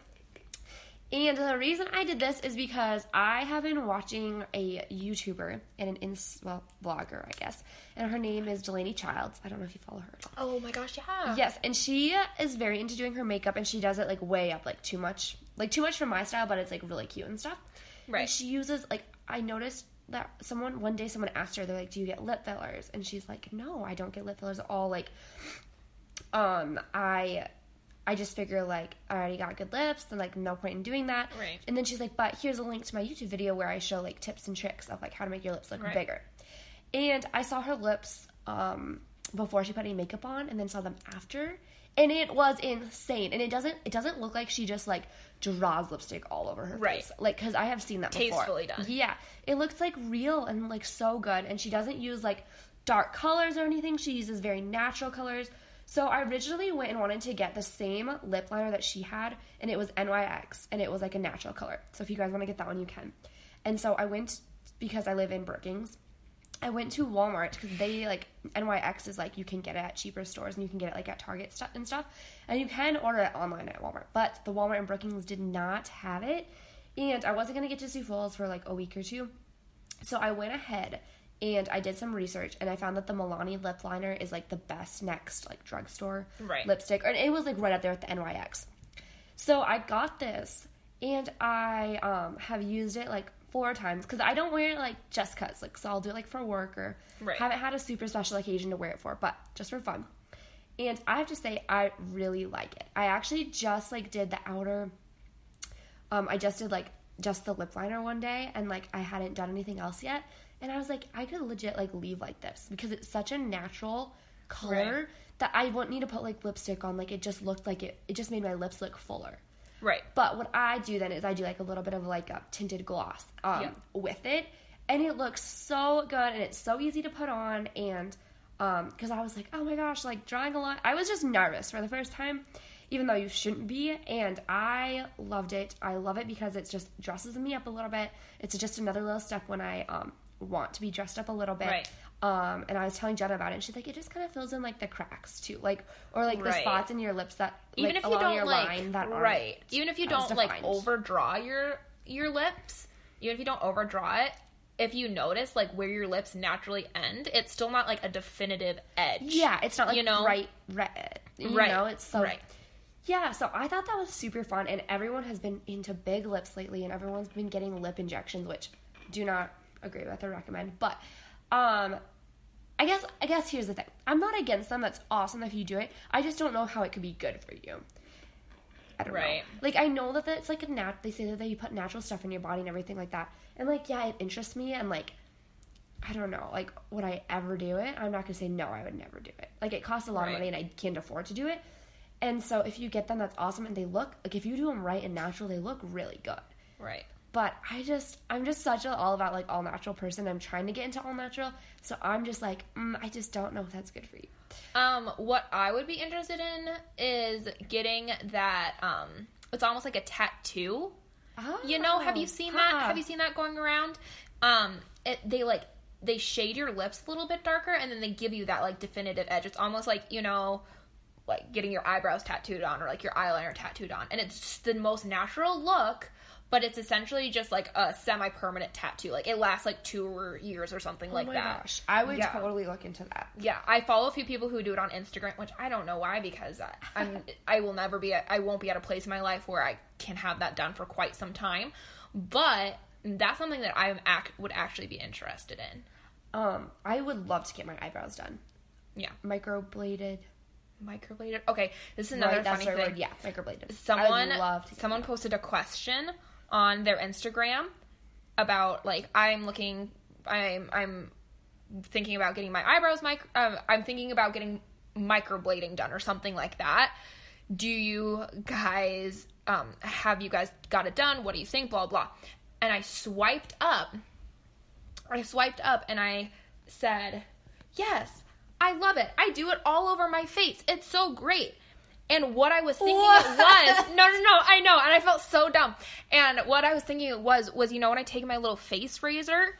Speaker 1: And the reason I did this is because I have been watching a YouTuber and an ins well vlogger, I guess, and her name is Delaney Childs. I don't know if you follow her.
Speaker 2: Oh my gosh, yeah.
Speaker 1: Yes, and she is very into doing her makeup, and she does it like way up, like too much, like too much for my style, but it's like really cute and stuff.
Speaker 2: Right.
Speaker 1: And she uses like I noticed that someone one day someone asked her, they're like, "Do you get lip fillers?" And she's like, "No, I don't get lip fillers at all." Like, um, I. I just figure like I already got good lips, and like no point in doing that.
Speaker 2: Right.
Speaker 1: And then she's like, "But here's a link to my YouTube video where I show like tips and tricks of like how to make your lips look
Speaker 2: Right.
Speaker 1: bigger." And I saw her lips um, before she put any makeup on, and then saw them after, and it was insane. And it doesn't it doesn't look like she just like draws lipstick all over her
Speaker 2: Right.
Speaker 1: face, like because I have seen that before.
Speaker 2: Tastefully done.
Speaker 1: Yeah, it looks like real and like so good. And she doesn't use like dark colors or anything. She uses very natural colors. So I originally went and wanted to get the same lip liner that she had, and it was NYX, and it was like a natural color. So if you guys want to get that one, you can. And so I went because I live in Brookings. I went to Walmart because they like NYX is like you can get it at cheaper stores and you can get it like at Target stuff and stuff, and you can order it online at Walmart. But the Walmart in Brookings did not have it, and I wasn't gonna get to Sioux Falls for like a week or two, so I went ahead and I did some research and I found that the Milani lip liner is like the best next like drugstore
Speaker 2: Right.
Speaker 1: lipstick, and it was like right up there with the NYX. So I got this and I um, have used it like four times because I don't wear it like just cause like so I'll do it like for work or
Speaker 2: Right.
Speaker 1: haven't had a super special occasion to wear it for, but just for fun. And I have to say I really like it. I actually just like did the outer um I just did like just the lip liner one day and like I hadn't done anything else yet and I was like I could legit like leave like this because it's such a natural color
Speaker 2: Right.
Speaker 1: that I wouldn't need to put like lipstick on like it just looked like it it just made my lips look fuller.
Speaker 2: Right.
Speaker 1: But what I do then is I do like a little bit of like a tinted gloss um,
Speaker 2: Yeah.
Speaker 1: with it, and it looks so good and it's so easy to put on. And because I was like, oh my gosh, like drawing a lot, I was just nervous for the first time, even though you shouldn't be. And I loved it. I love it because it just dresses me up a little bit. It's just another little step when I um, want to be dressed up a little bit.
Speaker 2: Right.
Speaker 1: Um, and I was telling Jenna about it, and she's like, it just kind of fills in like the cracks too, like or like the
Speaker 2: Right.
Speaker 1: spots in your lips that
Speaker 2: Even
Speaker 1: like,
Speaker 2: if you
Speaker 1: along
Speaker 2: don't
Speaker 1: your
Speaker 2: like
Speaker 1: line that
Speaker 2: right. Even if you don't like overdraw your your lips, even if you don't overdraw it, if you notice like where your lips naturally end, it's still not like a definitive edge.
Speaker 1: Yeah, it's not like
Speaker 2: You know?
Speaker 1: bright red. You
Speaker 2: Right.
Speaker 1: know, it's so
Speaker 2: Right.
Speaker 1: Yeah, so I thought that was super fun, and everyone has been into big lips lately, and everyone's been getting lip injections, which do not agree with or recommend. But um, I guess I guess here's the thing: I'm not against them. That's awesome if you do it. I just don't know how it could be good for you. I don't
Speaker 2: Right.
Speaker 1: know. Like I know that it's like a nat. They say that they put natural stuff in your body and everything like that, and like yeah, it interests me, and like I don't know, like would I ever do it? I'm not gonna say no, I would never do it. Like it costs a lot
Speaker 2: Right.
Speaker 1: of money and I can't afford to do it. And so if you get them, that's awesome, and they look like if you do them right and natural, they look really good.
Speaker 2: Right.
Speaker 1: But I just, I'm just such a all about like all natural person. I'm trying to get into all natural, so I'm just like, mm, I just don't know if that's good for you.
Speaker 2: Um, what I would be interested in is getting that. Um, it's almost like a tattoo. Oh, You know, have you
Speaker 1: Oh,
Speaker 2: seen that? Have you seen that going around? Um, it, they like they shade your lips a little bit darker, and then they give you that like definitive edge. It's almost like you know, like getting your eyebrows tattooed on or like your eyeliner tattooed on, and it's just the most natural look. But it's essentially just like a semi-permanent tattoo. Like it lasts like two years or something like
Speaker 1: oh my
Speaker 2: that.
Speaker 1: gosh, I would
Speaker 2: Yeah.
Speaker 1: totally look into that.
Speaker 2: Yeah, I follow a few people who do it on Instagram, which I don't know why because I, I'm I will never be at, I won't be at a place in my life where I can have that done for quite some time, but that's something that I act would actually be interested in.
Speaker 1: Um, I would love to get my eyebrows done,
Speaker 2: Yeah,
Speaker 1: microbladed.
Speaker 2: microbladed. Okay, this is another
Speaker 1: right,
Speaker 2: funny thing.
Speaker 1: word. Yeah, microbladed.
Speaker 2: Someone
Speaker 1: I would love to.
Speaker 2: Someone posted a question on their Instagram about like I'm looking I'm I'm thinking about getting my eyebrows mic um, I'm thinking about getting microblading done or something like that. Do you guys um have you guys got it done? What do you think? Blah blah. And I swiped up. I swiped up and I said, "Yes, I love it. I do it all over my face. It's so great." And what I was thinking it was, no, no, no, I know, and I felt so dumb. And what I was thinking it was, was you know when I take my little face razor,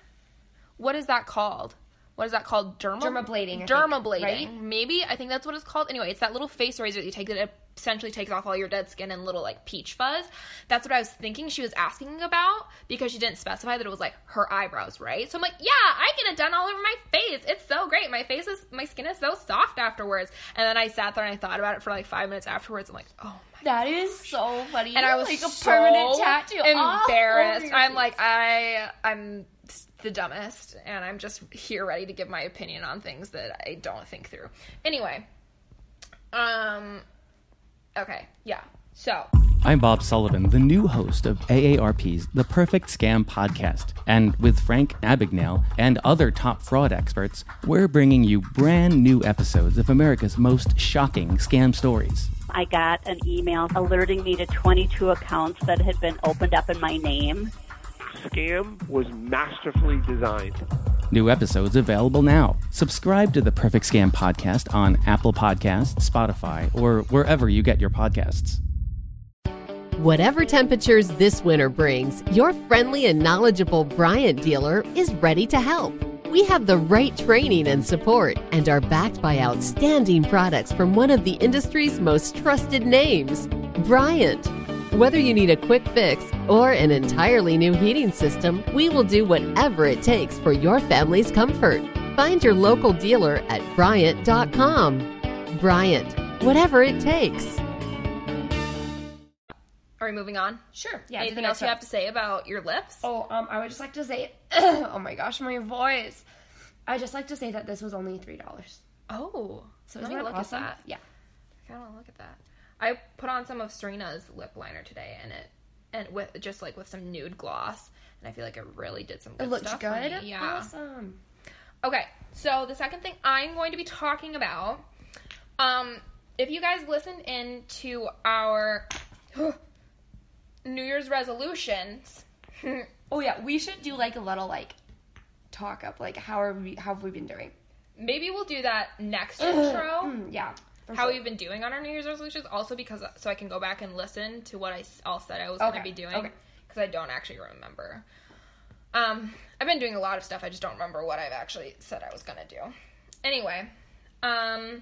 Speaker 2: what is that called? What is that called? Derma
Speaker 1: Dermablading,
Speaker 2: Dermablading.
Speaker 1: right?
Speaker 2: Maybe I think that's what it's called. Anyway, it's that little face razor that you take that essentially takes off all your dead skin and little like peach fuzz. That's what I was thinking she was asking about because she didn't specify that it was like her eyebrows, right? So I'm like, yeah, I get it done all over my face. It's so great. My face is my skin is so soft afterwards. And then I sat there and I thought about it for like five minutes afterwards. I'm like, oh my
Speaker 1: That is so funny.
Speaker 2: and I was
Speaker 1: like a
Speaker 2: so
Speaker 1: permanent tattoo. Oh,
Speaker 2: embarrassed.
Speaker 1: over
Speaker 2: I'm like, I, I'm the dumbest, and I'm just here ready to give my opinion on things that I don't think through. Anyway, um, okay, yeah. So
Speaker 3: I'm Bob Sullivan, the new host of AARP's The Perfect Scam podcast. And with Frank Abagnale and other top fraud experts, we're bringing you brand new episodes of America's most shocking scam stories.
Speaker 4: I got an email alerting me to 22 accounts that had been opened up in my name.
Speaker 5: Scam was masterfully designed.
Speaker 3: New episodes available now. Subscribe to the Perfect Scam podcast on Apple Podcasts, Spotify, or wherever you get your podcasts.
Speaker 6: Whatever temperatures this winter brings, your friendly and knowledgeable Bryant dealer is ready to help. We have the right training and support and are backed by outstanding products from one of the industry's most trusted names, Bryant. Whether you need a quick fix or an entirely new heating system, we will do whatever it takes for your family's comfort. Find your local dealer at Bryant.com. Bryant, whatever it takes.
Speaker 2: are we moving on?
Speaker 1: sure. Yeah.
Speaker 2: Anything else you have to say about your lips?
Speaker 1: Oh, um, I would just like to say, oh my gosh, my voice. I just like to say that this was only three dollars.
Speaker 2: Oh,
Speaker 1: So
Speaker 2: let
Speaker 1: isn't
Speaker 2: me
Speaker 1: that
Speaker 2: look
Speaker 1: awesome?
Speaker 2: at that.
Speaker 1: Yeah.
Speaker 2: I kind of wanna look at that. I put on some of Serena's lip liner today, and it and with just like with some nude gloss, and I feel like it really did some good
Speaker 1: It looks
Speaker 2: stuff
Speaker 1: good.
Speaker 2: For me. Yeah.
Speaker 1: Awesome.
Speaker 2: Okay, so the second thing I'm going to be talking about, um, if you guys listened in to our New Year's resolutions,
Speaker 1: Oh yeah, we should do like a little like talk up. Like how are we? How have we been doing?
Speaker 2: maybe we'll do that next intro.
Speaker 1: Mm, yeah. For
Speaker 2: How
Speaker 1: sure.
Speaker 2: we've been doing on our New Year's resolutions, also because so I can go back and listen to what I all said I was going to be doing,
Speaker 1: okay.
Speaker 2: because I don't actually remember. Um, I've been doing a lot of stuff. I just don't remember what I've actually said I was going to do. Anyway, um,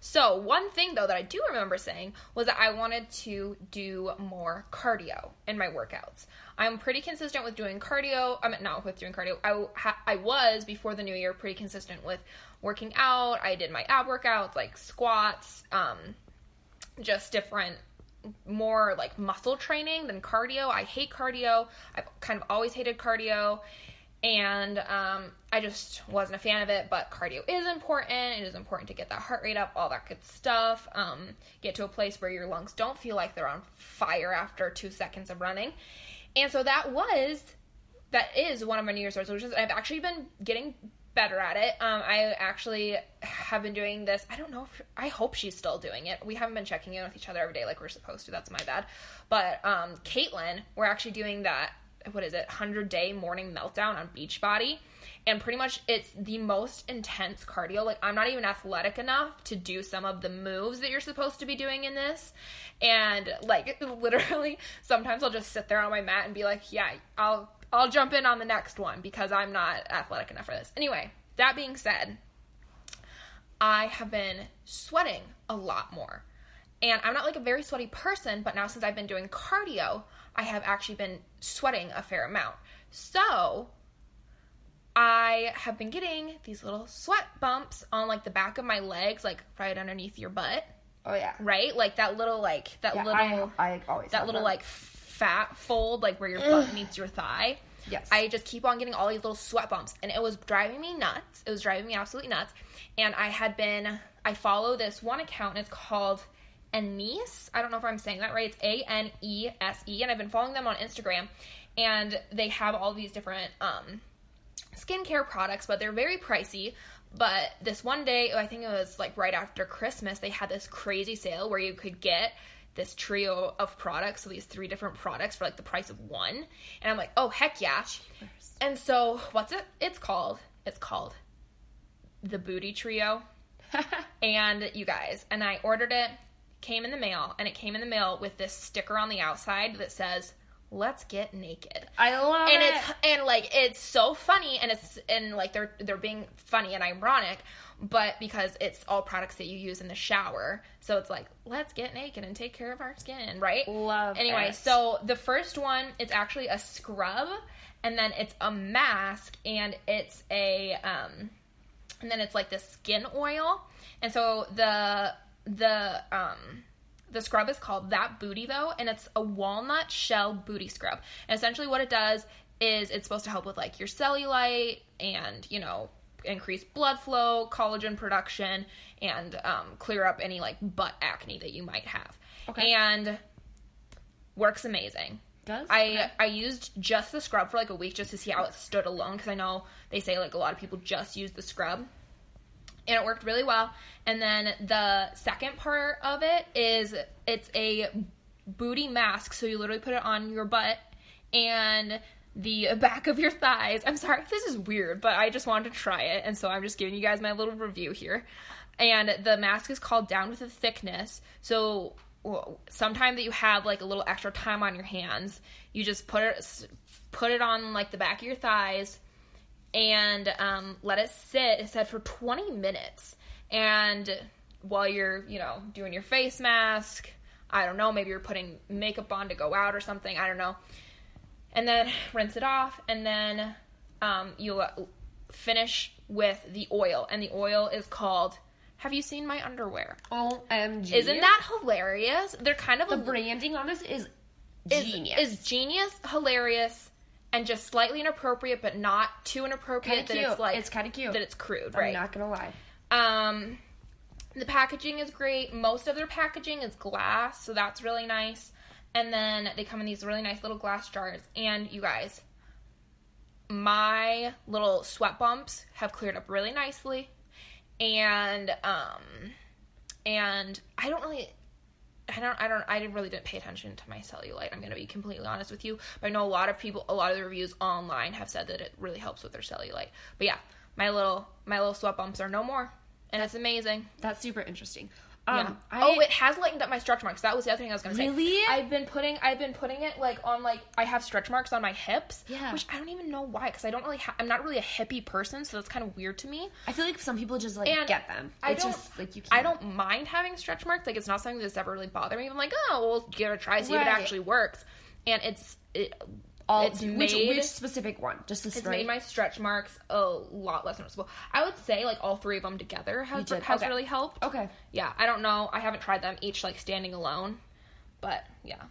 Speaker 2: so one thing though that I do remember saying was that I wanted to do more cardio in my workouts. I'm pretty consistent with doing cardio. I mean, not with doing cardio. I ha- I was before the new year pretty consistent with working out. I did my ab workouts like squats, um, just different more like muscle training than cardio. I hate cardio. I've kind of always hated cardio. And um, I just wasn't a fan of it, but cardio is important. It is important to get that heart rate up, all that good stuff. Um, get to a place where your lungs don't feel like they're on fire after two seconds of running. And so that was, that is one of my New Year's resolutions. I've actually been getting better at it. Um, I actually have been doing this. I don't know if I hope she's still doing it. We haven't been checking in with each other every day like we're supposed to. That's my bad. But um, Caitlin, we're actually doing that. What is it? Hundred day morning meltdown on Beachbody, and pretty much it's the most intense cardio. Like I'm not even athletic enough to do some of the moves that you're supposed to be doing in this. And like literally, sometimes I'll just sit there on my mat and be like, "Yeah, I'll I'll jump in on the next one because I'm not athletic enough for this. Anyway, that being said, I have been sweating a lot more. And I'm not like a very sweaty person, but now since I've been doing cardio, I have actually been sweating a fair amount. So I have been getting these little sweat bumps on like the back of my legs, like right underneath your butt,
Speaker 1: Oh yeah.
Speaker 2: right? Like that little like that
Speaker 1: Yeah,
Speaker 2: little
Speaker 1: I, I always
Speaker 2: that little
Speaker 1: them.
Speaker 2: like fat fold like where your butt meets your thigh.
Speaker 1: Yes.
Speaker 2: I just keep on getting all these little sweat bumps and it was driving me nuts. It was driving me absolutely nuts. And I had been I follow this one account and it's called Anese. I don't know if I'm saying that right. It's A N E S E and I've been following them on Instagram and they have all these different um skincare products, but they're very pricey. But this one day, I think it was like right after Christmas, they had this crazy sale where you could get this trio of products, so these three different products for like the price of one. And I'm like, oh heck yeah. And so what's it it's called? It's called the Booty Trio. and you guys, and I ordered it, came in the mail, and it came in the mail with this sticker on the outside that says let's get naked.
Speaker 1: I love
Speaker 2: and
Speaker 1: it.
Speaker 2: it's and like it's so funny and it's and like they're they're being funny and ironic but because it's all products that you use in the shower so it's like let's get naked and take care of our skin right
Speaker 1: Love
Speaker 2: anyway
Speaker 1: it.
Speaker 2: so the first one it's actually a scrub and then it's a mask and it's a um and then it's like the skin oil and so the the um the scrub is called that booty though and it's a walnut shell booty scrub and essentially what it does is it's supposed to help with like your cellulite and you know increase blood flow collagen production and um, clear up any like butt acne that you might have
Speaker 1: Okay.
Speaker 2: and works amazing
Speaker 1: Does?
Speaker 2: I
Speaker 1: Okay.
Speaker 2: I used just the scrub for like a week just to see how it stood alone because I know they say like a lot of people just use the scrub, and it worked really well. And then the second part of it is it's a booty mask, so you literally put it on your butt and the back of your thighs. I'm sorry if this is weird, but I just wanted to try it, and so I'm just giving you guys my little review here. And the mask is called Down with the Thickness. So sometime that you have like a little extra time on your hands, you just put it put it on like the back of your thighs and um, let it sit. It said for 20 minutes. And while you're, you know, doing your face mask, I don't know, maybe you're putting makeup on to go out or something. I don't know. And then rinse it off, and then um, you uh, finish with the oil, and the oil is called. Have you seen my underwear?
Speaker 1: OMG.
Speaker 2: Isn't that hilarious? They're kind of
Speaker 1: the
Speaker 2: a,
Speaker 1: branding on this is
Speaker 2: is,
Speaker 1: genius?
Speaker 2: is genius, hilarious, and just slightly inappropriate, but not too inappropriate
Speaker 1: Kinda
Speaker 2: that
Speaker 1: cute.
Speaker 2: it's like
Speaker 1: It's kinda cute.
Speaker 2: that it's crude,
Speaker 1: I'm
Speaker 2: right?
Speaker 1: not gonna lie.
Speaker 2: Um, the packaging is great. Most of their packaging is glass, so that's really nice. And then they come in these really nice little glass jars. And you guys, my little sweat bumps have cleared up really nicely. And um, and I don't really. I don't, I don't, I really didn't pay attention to my cellulite. I'm going to be completely honest with you. But I know a lot of people, a lot of the reviews online have said that it really helps with their cellulite. But yeah, my little, my little sweat bumps are no more. And it's amazing.
Speaker 1: That's super interesting.
Speaker 2: Yeah.
Speaker 1: Um, I,
Speaker 2: oh, it has lightened up my stretch marks. That was the other thing I was gonna say.
Speaker 1: Really?
Speaker 2: I've been putting I've been putting it like on like I have stretch marks on my hips.
Speaker 1: Yeah.
Speaker 2: Which I don't even know why because I don't really ha- I'm not really a hippie person, so that's kind of weird to me.
Speaker 1: I feel like some people just like
Speaker 2: And
Speaker 1: get them.
Speaker 2: I don't
Speaker 1: just like you. Can't.
Speaker 2: I don't mind having stretch marks. Like it's not something that's ever really bothered me. I'm like, oh, we'll give it a try, see if it actually works. And it's it,
Speaker 1: All
Speaker 2: it's
Speaker 1: which,
Speaker 2: made
Speaker 1: which specific one? Just the
Speaker 2: it's
Speaker 1: straight.
Speaker 2: made my stretch marks a lot less noticeable. I would say like all three of them together has, has
Speaker 1: Okay.
Speaker 2: really helped.
Speaker 1: Okay.
Speaker 2: Yeah, I don't know. I haven't tried them each like standing alone, but yeah,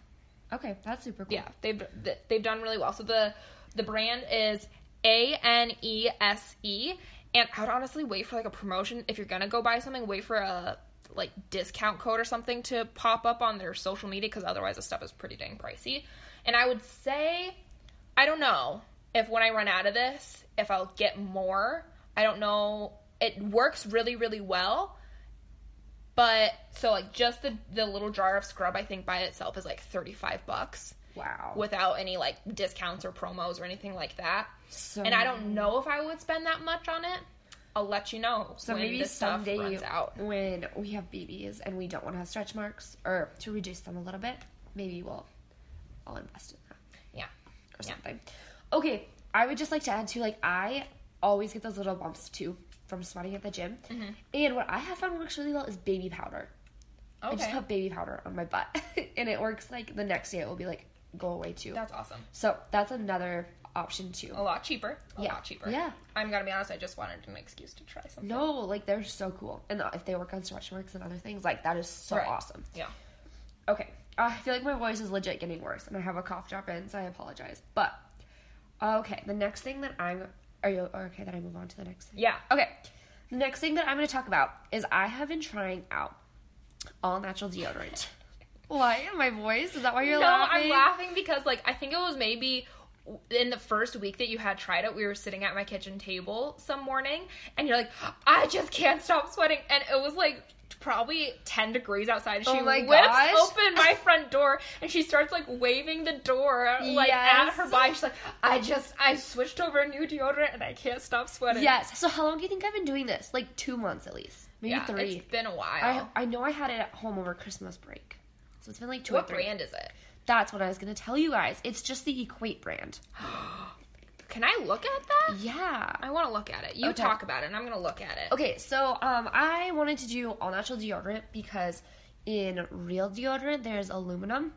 Speaker 1: Okay, that's super cool.
Speaker 2: yeah, they've they've done really well. So the the brand is A N E S E, and I would honestly wait for like a promotion if you're gonna go buy something. Wait for a like discount code or something to pop up on their social media because otherwise the stuff is pretty dang pricey. And I would say, I don't know if when I run out of this, if I'll get more. I don't know. It works really really well. But so like just the the little jar of scrub I think by itself is like 35 bucks
Speaker 1: Wow.
Speaker 2: without any like discounts or promos or anything like that.
Speaker 1: So-
Speaker 2: and I don't know if I would spend that much on it. I'll let you know
Speaker 1: So
Speaker 2: when
Speaker 1: maybe someday
Speaker 2: runs out.
Speaker 1: when we have babies and we don't want to have stretch marks or to reduce them a little bit, maybe we'll I'll invest in or
Speaker 2: Yeah.
Speaker 1: something. Okay, I would just like to add to like I always get those little bumps too from sweating at the gym,
Speaker 2: Mm-hmm.
Speaker 1: and what I have found works really well is baby powder. Okay. I just put baby powder on my butt, and it works like the next day it will be like go away too.
Speaker 2: That's awesome.
Speaker 1: so that's another option too.
Speaker 2: A lot cheaper. A
Speaker 1: Yeah.
Speaker 2: lot cheaper.
Speaker 1: Yeah.
Speaker 2: I'm gonna be honest, I just wanted an excuse to try something.
Speaker 1: No, like they're so cool, and if they work on stretch marks and other things, like that is so
Speaker 2: Right.
Speaker 1: awesome.
Speaker 2: Yeah.
Speaker 1: Okay, I feel like my voice is legit getting worse, and I have a cough drop in, so I apologize. But okay, the next thing that I'm are you okay? That I move on to the next thing.
Speaker 2: Yeah.
Speaker 1: Okay, the next thing that I'm going to talk about is I have been trying out all natural deodorant. Why my voice? Is that why you're
Speaker 2: no,
Speaker 1: laughing?
Speaker 2: No, I'm laughing because like I think it was maybe in the first week that you had tried it, we were sitting at my kitchen table some morning, and you're like, I just can't stop sweating, and it was like probably 10 degrees outside and she
Speaker 1: Oh my
Speaker 2: whips
Speaker 1: gosh.
Speaker 2: open my front door and she starts like waving the door like at her body she's like i just i switched over a new deodorant and i can't stop sweating
Speaker 1: Yes. So how long do you think I've been doing this? Like two months at least, maybe
Speaker 2: yeah
Speaker 1: three.
Speaker 2: it's been a while
Speaker 1: I I know I had it at home over Christmas break, so it's been like two
Speaker 2: what
Speaker 1: or three.
Speaker 2: brand is it
Speaker 1: That's what I was gonna tell you guys. It's just the Equate brand.
Speaker 2: Can I look at that?
Speaker 1: Yeah.
Speaker 2: I want to look at it. You
Speaker 1: Okay.
Speaker 2: talk about it, and I'm gonna look at it.
Speaker 1: Okay, so um, I wanted to do all natural deodorant because in real deodorant there's aluminum,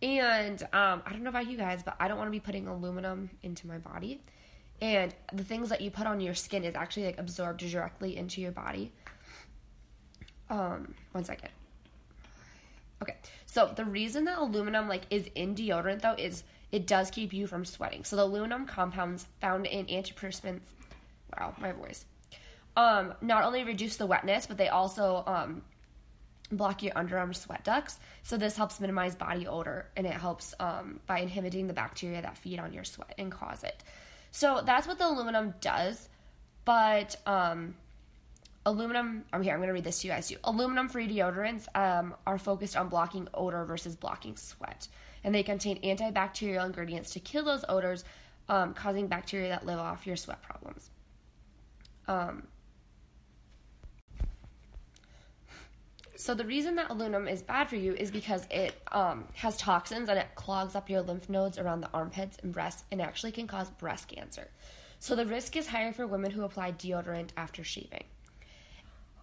Speaker 1: and um, I don't know about you guys, but I don't want to be putting aluminum into my body. And the things that you put on your skin is actually like absorbed directly into your body. Um, one second. Okay, so the reason that aluminum like is in deodorant though is it does keep you from sweating. So the aluminum compounds found in antiperspirants, wow, my voice, um, not only reduce the wetness, but they also um, block your underarm sweat ducts. So this helps minimize body odor, and it helps um, by inhibiting the bacteria that feed on your sweat and cause it. So that's what the aluminum does. But um, aluminum i'm here i'm going to read this to you guys too aluminum free deodorants um, are focused on blocking odor versus blocking sweat and they contain antibacterial ingredients to kill those odors um, causing bacteria that live off your sweat problems. Um, so the reason that aluminum is bad for you is because it um, has toxins and it clogs up your lymph nodes around the armpits and breasts and actually can cause breast cancer. So the risk is higher for women who apply deodorant after shaving.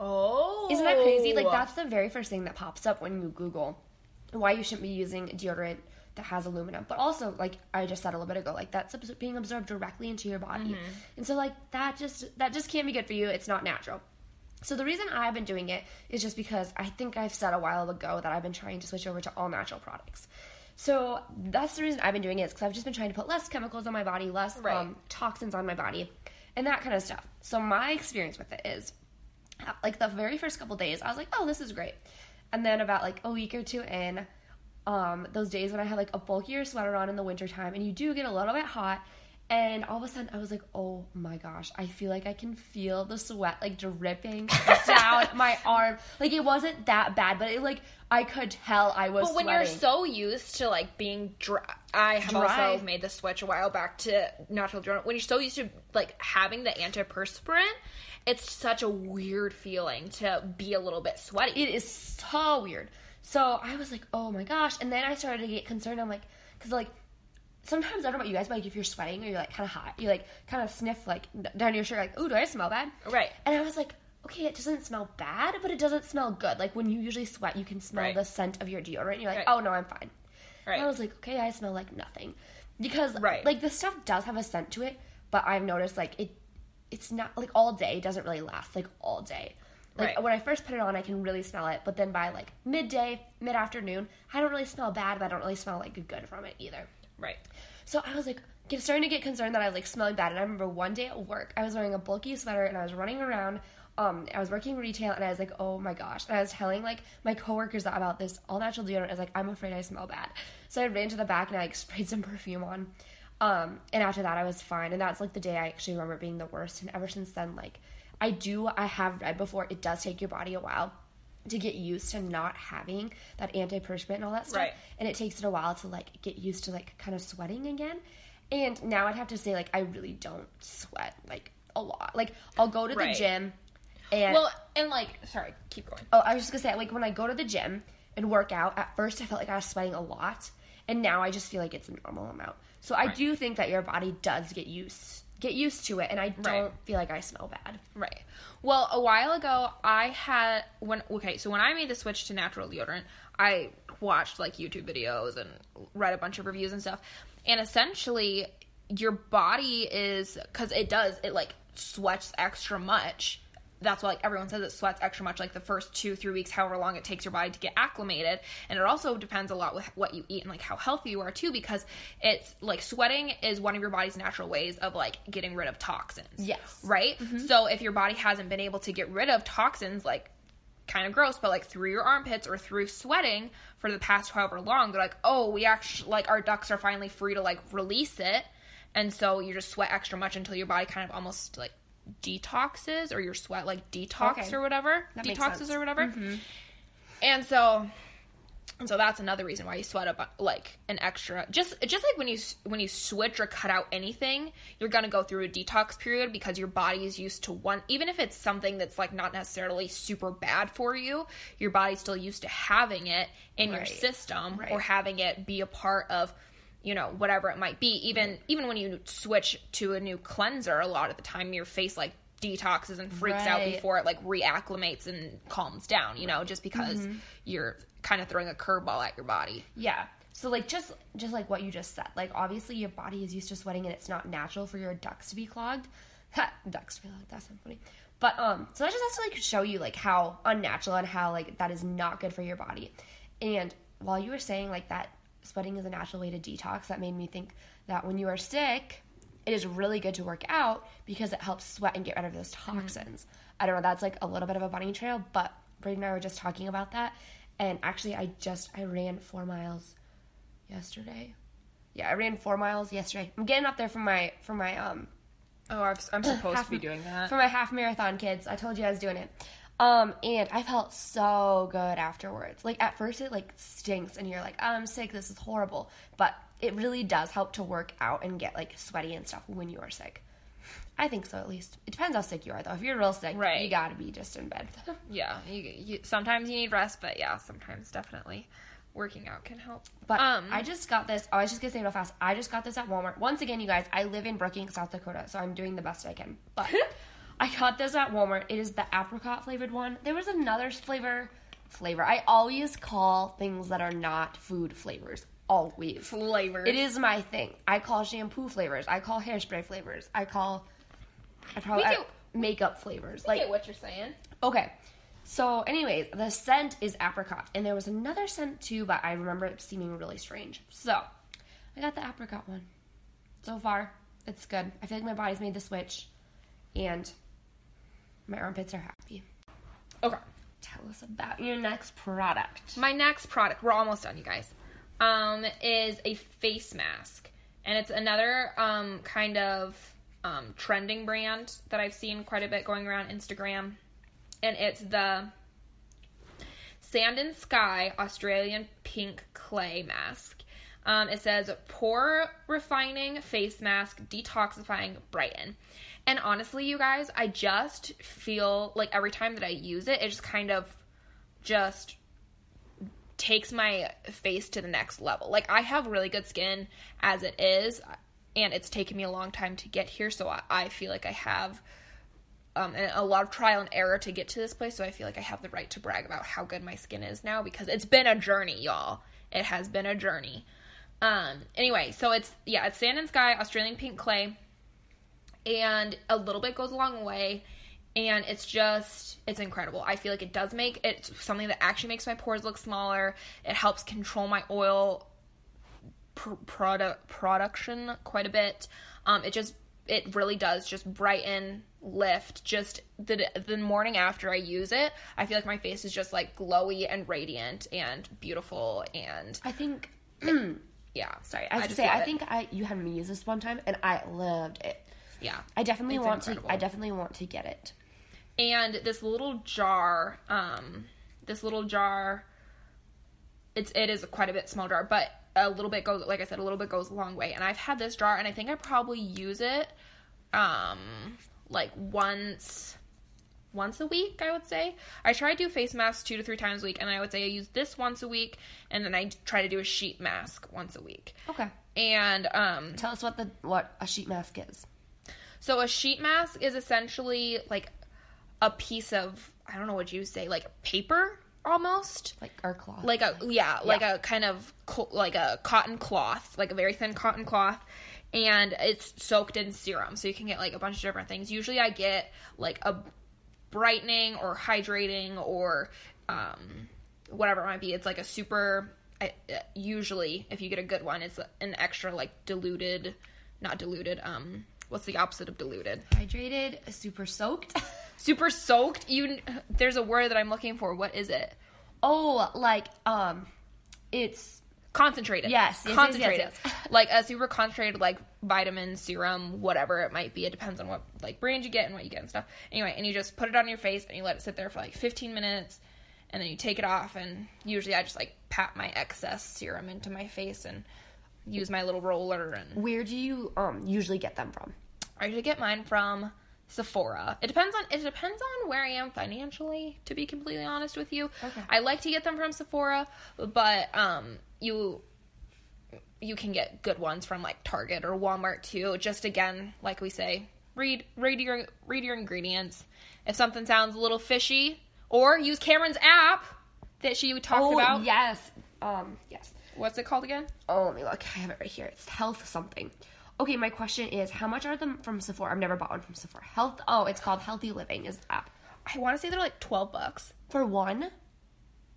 Speaker 2: Oh,
Speaker 1: isn't that crazy? Like that's the very first thing that pops up when you Google why you shouldn't be using deodorant that has aluminum. But also, like I just said a little bit ago, like that's being absorbed directly into your body, and so like that just that just can't be good for you. It's not natural. So the reason I've been doing it is just because I think I've said a while ago that I've been trying to switch over to all natural products. So that's the reason I've been doing it is because I've just been trying to put less chemicals on my body, less
Speaker 2: Right.
Speaker 1: um, toxins on my body, and that kind of stuff. So my experience with it is like the very first couple days, I was like, oh, this is great. And then about like a week or two in, um, those days when I had like a bulkier sweater on in the wintertime and you do get a little bit hot, and all of a sudden I was like, oh my gosh, I feel like I can feel the sweat like dripping down my arm. Like it wasn't that bad, but it like I could tell I was
Speaker 2: But when
Speaker 1: sweating.
Speaker 2: you're so used to like being dry, I have
Speaker 1: Dry.
Speaker 2: also made the switch a while back to natural deodorant. When you're so used to like having the antiperspirant, it's such a weird feeling to be a little bit sweaty.
Speaker 1: It is so weird. So I was like, oh my gosh. And then I started to get concerned. I'm like, because like, sometimes I don't know about you guys, but like if you're sweating or you're like kind of hot, you like kind of sniff like down your shirt, like, ooh, do I smell bad?
Speaker 2: Right.
Speaker 1: And I was like, okay, it doesn't smell bad, but it doesn't smell good. Like when you usually sweat, you can smell
Speaker 2: Right.
Speaker 1: the scent of your deodorant. And you're like,
Speaker 2: Right.
Speaker 1: oh no, I'm fine.
Speaker 2: Right.
Speaker 1: And I was like, okay, I smell like nothing. Because
Speaker 2: Right.
Speaker 1: like the stuff does have a scent to it, but I've noticed like it it's not like all day doesn't really last like all day. Like
Speaker 2: Right.
Speaker 1: when I first put it on I can really smell it, but then by like midday, mid afternoon, I don't really smell bad, but I don't really smell like good from it either.
Speaker 2: right.
Speaker 1: So I was like get, starting to get concerned that I was like smelling bad. And I remember one day at work, I was wearing a bulky sweater and I was running around. Um, I was working retail and I was like, oh my gosh. And I was telling like my coworkers about this all natural deodorant. I was like, I'm afraid I smell bad. So I ran to the back and I like sprayed some perfume on. Um, and after that, I was fine. And that's like the day I actually remember being the worst. And ever since then, like I do, I have read before, it does take your body a while to get used to not having that antiperspirant and all that stuff.
Speaker 2: Right.
Speaker 1: And it takes it a while to like get used to like kind of sweating again. And now I'd have to say like I really don't sweat like a lot. Like I'll go to the
Speaker 2: Right.
Speaker 1: gym and
Speaker 2: Well, and like, sorry, keep going.
Speaker 1: oh, I was just gonna say like when I go to the gym and work out, at first I felt like I was sweating a lot, and now I just feel like it's a normal amount. So I do think that your body does get used get used to it, and I don't
Speaker 2: Right.
Speaker 1: feel like I smell bad.
Speaker 2: Right. Well, a while ago, I had when okay, so when I made the switch to natural deodorant, I watched like YouTube videos and read a bunch of reviews and stuff. And essentially, your body is because it does it like sweats extra much. That's why like everyone says it sweats extra much like the first two three weeks, however long it takes your body to get acclimated. And it also depends a lot with what you eat and like how healthy you are too, because it's like sweating is one of your body's natural ways of like getting rid of toxins
Speaker 1: Yes.
Speaker 2: right? Mm-hmm. So if your body hasn't been able to get rid of toxins, like kind of gross, but like through your armpits or through sweating for the past however long, they're like, oh, we actually like our ducts are finally free to like release it, and so you just sweat extra much until your body kind of almost like detoxes or your sweat like detox
Speaker 1: Okay.
Speaker 2: or whatever
Speaker 1: That
Speaker 2: detoxes or whatever. Mm-hmm. And so And so that's another reason why you sweat up like an extra. Just just like when you when you switch or cut out anything, you're gonna go through a detox period because your body is used to one. Even if it's something that's like not necessarily super bad for you, your body's still used to having it in your system
Speaker 1: Right.
Speaker 2: or having it be a part of you know whatever it might be. Even even when you switch to a new cleanser, a lot of the time your face like detoxes and freaks out before it like reacclimates and calms down. You know, just because
Speaker 1: Mm-hmm.
Speaker 2: you're kind of throwing a curveball at your body.
Speaker 1: Yeah. So like just just like what you just said, like obviously your body is used to sweating and it's not natural for your ducts to be clogged. Ducts to be clogged. That's not funny. But um, so that just has to like show you like how unnatural and how like that is not good for your body. And while you were saying like that sweating is a natural way to detox, that made me think that when you are sick, it is really good to work out because it helps sweat and get rid of those toxins. I don't know, that's like a little bit of a bunny trail, but Brady and I were just talking about that. And actually, I just I ran four miles yesterday. Yeah, I ran four miles yesterday. I'm getting up there for my for my um
Speaker 2: Oh, I'm, I'm supposed
Speaker 1: half,
Speaker 2: to be doing that.
Speaker 1: for my half marathon kids. I told you I was doing it. Um, and I felt so good afterwards. Like at first it like stinks and you're like, oh, I'm sick, this is horrible. But it really does help to work out and get like sweaty and stuff when you are sick. I think so at least. It depends how sick you are though. If you're real sick,
Speaker 2: Right.
Speaker 1: you gotta be just in bed.
Speaker 2: yeah, you, you, sometimes you need rest, but yeah, sometimes definitely working out can help.
Speaker 1: But
Speaker 2: um,
Speaker 1: I just got this. Oh, I was just gonna say real fast. I just got this at Walmart. Once again, you guys, I live in Brookings, South Dakota, so I'm doing the best I can. But I got this at Walmart. It is the apricot flavored one. There was another flavor. Flavor. I always call things that are not food flavors. Always.
Speaker 2: flavors.
Speaker 1: It is my thing. I call shampoo flavors. I call hairspray flavors. I call. I probably I- makeup flavors.
Speaker 2: I
Speaker 1: Like
Speaker 2: get what you're saying.
Speaker 1: Okay. So, anyways, the scent is apricot, and there was another scent too, but I remember it seeming really strange. So, I got the apricot one. So far, it's good. I feel like my body's made the switch, and my armpits are happy.
Speaker 2: Okay.
Speaker 1: Tell us about your next product.
Speaker 2: My next product, we're almost done, you guys, um, is a face mask. And it's another um, kind of um, trending brand that I've seen quite a bit going around Instagram. And it's the Sand and Sky Australian Pink Clay Mask. Um, it says pore refining face mask, detoxifying, brighten. And honestly, you guys, I just feel like every time that I use it, it just kind of just takes my face to the next level. Like I have really good skin as it is, and it's taken me a long time to get here. So I, I feel like I have um, and a lot of trial and error to get to this place. So I feel like I have the right to brag about how good my skin is now because it's been a journey, y'all. It has been a journey. Um, anyway, so it's yeah, it's Sand and Sky Australian Pink Clay, and a little bit goes a long way. And it's just, it's incredible. I feel like it does make it's something that actually makes my pores look smaller. It helps control my oil pr- product production quite a bit. Um, it just it really does just brighten, lift. Just the the morning after I use it, I feel like my face is just like glowy and radiant and beautiful and
Speaker 1: I think.
Speaker 2: yeah.
Speaker 1: Sorry, I gonna
Speaker 2: just
Speaker 1: say. I
Speaker 2: it.
Speaker 1: think I you had me use this one time, and I loved it.
Speaker 2: Yeah.
Speaker 1: I definitely
Speaker 2: It's
Speaker 1: want
Speaker 2: incredible.
Speaker 1: to. I definitely want to get it.
Speaker 2: and this little jar um this little jar it's it is quite a bit small jar but a little bit goes like i said a little bit goes a long way and i've had this jar and i think i probably use it um like once once a week i would say i try to do face masks two to three times a week and i would say i use this once a week and then i try to do a sheet mask once a week
Speaker 1: Okay.
Speaker 2: and um
Speaker 1: Tell us what the what a sheet mask is.
Speaker 2: So a sheet mask is essentially like a piece of I don't know what you say, like paper almost.
Speaker 1: Like our cloth.
Speaker 2: Like a yeah, like a kind of co- like a cotton cloth, like a very thin cotton cloth, and it's soaked in serum, so you can get like a bunch of different things. Usually, I get like a brightening or hydrating or um, whatever it might be. It's like a super. I, usually, if you get a good one, it's an extra like diluted, not diluted. Um, what's the opposite of diluted?
Speaker 1: hydrated, super soaked.
Speaker 2: Super soaked. You there's a word that I'm looking for. What is it?
Speaker 1: oh, like um, it's
Speaker 2: Concentrated.
Speaker 1: Yes, yes,
Speaker 2: concentrated.
Speaker 1: yes, yes.
Speaker 2: like a super concentrated, like vitamin serum, whatever it might be. It depends on what like brand you get and what you get and stuff. Anyway, and you just put it on your face and you let it sit there for like 15 minutes, and then you take it off and usually I just like pat my excess serum into my face and use my little roller and
Speaker 1: Where do you um usually get them from?
Speaker 2: I usually get mine from Sephora. It depends on it depends on where I am financially, to be completely honest with you.
Speaker 1: Okay.
Speaker 2: I like to get them from Sephora, but um you you can get good ones from like Target or Walmart too. Just again, like we say, read read your read your ingredients. If something sounds a little fishy, or use Cameron's app that she talked
Speaker 1: oh
Speaker 2: about.
Speaker 1: yes, um yes.
Speaker 2: What's it called again?
Speaker 1: Oh, let me look. I have it right here. It's health something. Okay, my question is, how much are them from Sephora? I've never bought one from Sephora. Health. Oh, it's called Healthy Living. Is the app
Speaker 2: I want to say they're like twelve bucks,
Speaker 1: for one?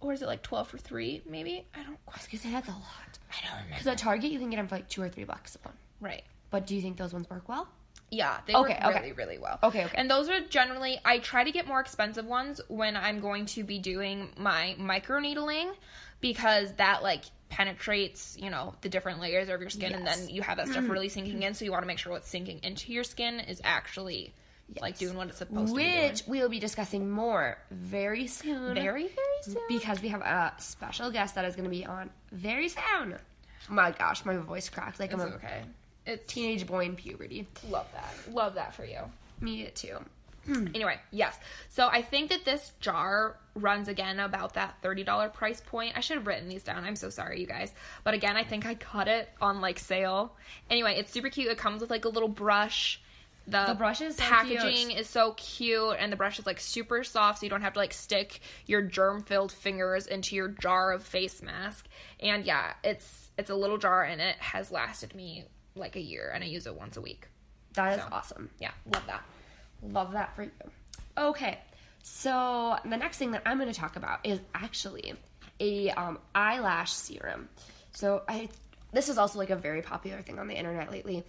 Speaker 2: or is it like twelve for three? Maybe I don't.
Speaker 1: I was gonna say that's a lot.
Speaker 2: I don't remember.
Speaker 1: Because at Target you can get them for like two or three bucks a one.
Speaker 2: Right.
Speaker 1: But do you think those ones work well?
Speaker 2: Yeah, they
Speaker 1: Okay,
Speaker 2: work
Speaker 1: okay.
Speaker 2: really, really well.
Speaker 1: Okay, okay.
Speaker 2: And those are generally I try to get more expensive ones when I'm going to be doing my microneedling because that like penetrates, you know, the different layers of your skin and then you have that stuff really sinking in, so you want to make sure what's sinking into your skin is actually like doing what it's supposed to be
Speaker 1: Which we will be discussing more very soon.
Speaker 2: Very, very soon.
Speaker 1: Because we have a special guest that is going to be on very soon. Oh my gosh, my voice cracked like
Speaker 2: It's
Speaker 1: I'm a
Speaker 2: okay. It's
Speaker 1: teenage boy in puberty.
Speaker 2: love that. Love that for you.
Speaker 1: Me too. Hmm.
Speaker 2: Anyway, yes. So I think that this jar runs again about that $30 price point. I should have written these down. I'm so sorry, you guys. But again, I think I cut it on like sale. Anyway, it's super cute. It comes with like a little brush. The,
Speaker 1: The brush is so
Speaker 2: packaging
Speaker 1: cute.
Speaker 2: is so cute, and the brush is like super soft, so you don't have to like stick your germ-filled fingers into your jar of face mask. And yeah, it's it's a little jar, and it has lasted me like a year, and I use it once a week.
Speaker 1: That is
Speaker 2: So.
Speaker 1: awesome.
Speaker 2: Yeah, love that.
Speaker 1: Love that for you. Okay, so the next thing that I'm going to talk about is actually a um, eyelash serum. So I this is also like a very popular thing on the internet lately.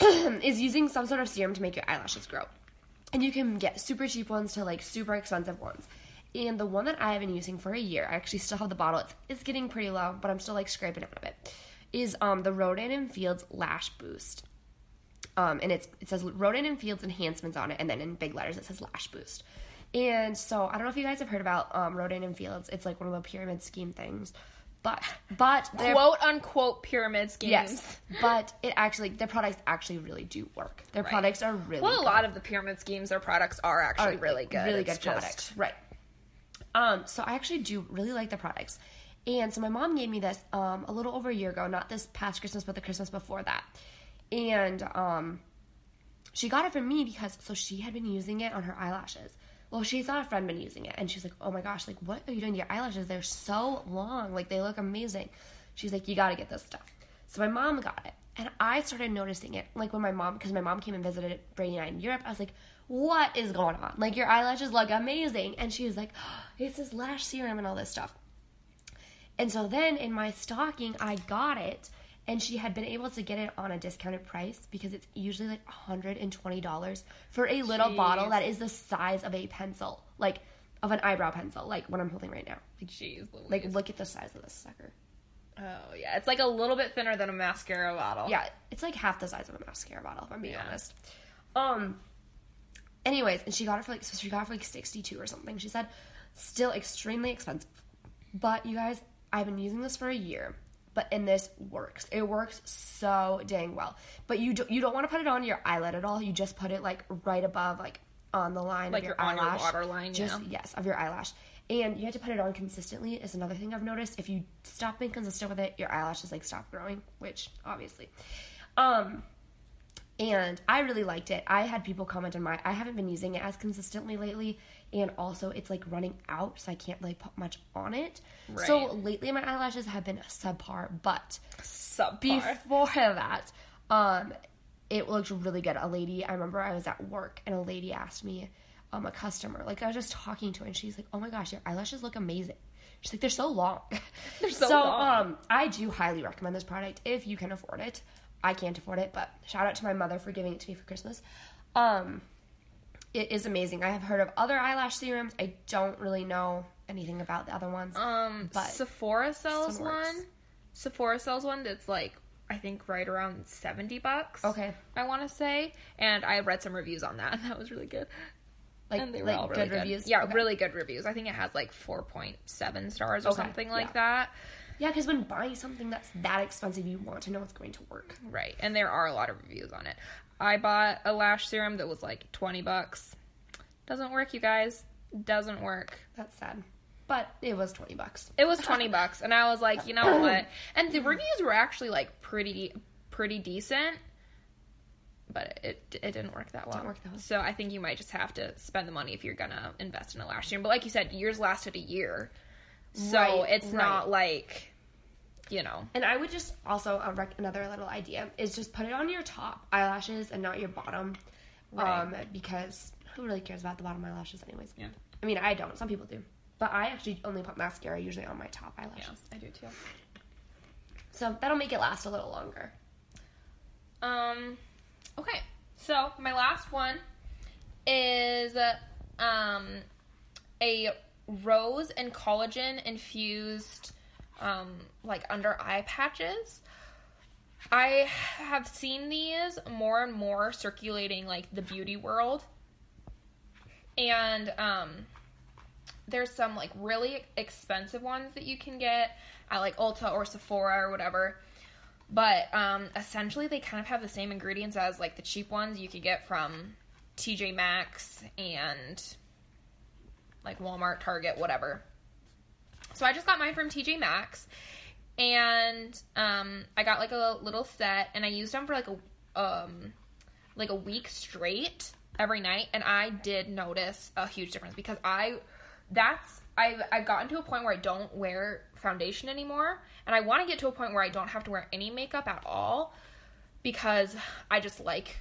Speaker 1: is using some sort of serum to make your eyelashes grow. And you can get super cheap ones to like super expensive ones. And the one that I have been using for a year, I actually still have the bottle. It's, it's getting pretty low, but I'm still like scraping it out of it. Is um the Rodan and Fields Lash Boost. Um, and it's it says Rodan and Fields enhancements on it, and then in big letters it says Lash Boost. And so I don't know if you guys have heard about um, Rodan and Fields. It's like one of the pyramid scheme things, but but
Speaker 2: Quote unquote pyramid schemes.
Speaker 1: yes, but it actually their products actually really do work. Their products are really
Speaker 2: Well, a
Speaker 1: good.
Speaker 2: lot of the pyramid schemes, their products are actually
Speaker 1: are
Speaker 2: really good.
Speaker 1: Really
Speaker 2: It's
Speaker 1: good
Speaker 2: just-
Speaker 1: products. Right. Um, so I actually do really like the products. And so my mom gave me this um, a little over a year ago, not this past Christmas, but the Christmas before that. And um, she got it from me because so she had been using it on her eyelashes. Well, she saw a friend been using it, and she's like, "Oh my gosh, like what are you doing to your eyelashes? They're so long, like they look amazing." She's like, "You got to get this stuff." So my mom got it, and I started noticing it. Like when my mom, because my mom came and visited Brady and I in Europe, I was like, "What is going on? Like your eyelashes look amazing," and she was like, oh, "It's this lash serum and all this stuff." And so then in my stocking, I got it, and she had been able to get it on a discounted price because it's usually like $120 for a little bottle that is the size of a pencil, like of an eyebrow pencil, like what I'm holding right now. Like,
Speaker 2: Jeez, Louise.
Speaker 1: like look at the size of this sucker.
Speaker 2: oh yeah, it's like a little bit thinner than a mascara bottle.
Speaker 1: Yeah, it's like half the size of a mascara bottle, if I'm being
Speaker 2: Yeah.
Speaker 1: honest. Um. Anyways, and she got it for like so she got it for like sixty two or something. She said, still extremely expensive, but you guys, I've been using this for a year, but and this works. It works so dang well. But you do, you don't want to put it on your eyelid at all. You just put it like right above, like on the line
Speaker 2: Like
Speaker 1: of your
Speaker 2: on your
Speaker 1: eyelash.
Speaker 2: waterline,
Speaker 1: Just
Speaker 2: yeah.
Speaker 1: yes, of your eyelash. And you have to put it on consistently. Is another thing I've noticed. If you stop being consistent with it, your eyelashes like stop growing, which obviously. Um, and I really liked it. I had people comment on my. I haven't been using it as consistently lately, and also it's like running out, so I can't really put much on it.
Speaker 2: Right.
Speaker 1: So lately, my eyelashes have been subpar, but
Speaker 2: subpar.
Speaker 1: before that, um, it looked really good. A lady, I remember I was at work and a lady asked me, um, a customer, like I was just talking to her and she's like, "Oh my gosh, your eyelashes look amazing." She's like, "They're so long."
Speaker 2: They're so long.
Speaker 1: um, I do highly recommend this product if you can afford it. I can't afford it, but shout out to my mother for giving it to me for Christmas. Um, it is amazing. I have heard of other eyelash serums. I don't really know anything about the other ones.
Speaker 2: Um,
Speaker 1: but
Speaker 2: Sephora sells one. Sephora sells one that's like I think right around seventy bucks.
Speaker 1: Okay.
Speaker 2: I want to say, and I have read some reviews on that, and that was really good.
Speaker 1: Like,
Speaker 2: and they were
Speaker 1: like
Speaker 2: all really
Speaker 1: good
Speaker 2: good
Speaker 1: reviews.
Speaker 2: Yeah,
Speaker 1: Okay.
Speaker 2: really good reviews. I think it has like 4.7 stars or
Speaker 1: Okay,
Speaker 2: something like
Speaker 1: yeah.
Speaker 2: that.
Speaker 1: Yeah, because when buying something that's that expensive, you want to know it's going to work.
Speaker 2: Right. And there are a lot of reviews on it. I bought a lash serum that was like 20 bucks. Doesn't work, you guys. Doesn't work.
Speaker 1: That's sad, but it was twenty bucks.
Speaker 2: It was 20 bucks and I was like, you know what? And the reviews were actually like pretty pretty decent. But it it didn't work that well.
Speaker 1: work that well.
Speaker 2: So I think you might just have to spend the money if you're gonna invest in a lash serum. But like you said, yours lasted a year, so
Speaker 1: Right,
Speaker 2: it's not like, you know,
Speaker 1: And I would just also uh, rec- another little idea is just put it on your top eyelashes and not your bottom, um, because who really cares about the bottom eyelashes anyways?
Speaker 2: Yeah.
Speaker 1: I mean, I don't. Some people do, but I actually only put mascara usually on my top eyelashes.
Speaker 2: yeah, I do too.
Speaker 1: so that'll make it last a little longer.
Speaker 2: Um, okay. So my last one is um a rose and collagen infused um like under eye patches. I have seen these more and more circulating like the beauty world. And um there's some like really expensive ones that you can get at like Ulta or Sephora or whatever. But um, essentially, they kind of have the same ingredients as like the cheap ones you could get from TJ Maxx and like Walmart, Target, whatever. So I just got mine from TJ Maxx, and um, I got like a little set, and I used them for like a um, like a week straight every night, and I did notice a huge difference because I that's I've I've gotten to a point where I don't wear foundation anymore, and I want to get to a point where I don't have to wear any makeup at all because I just like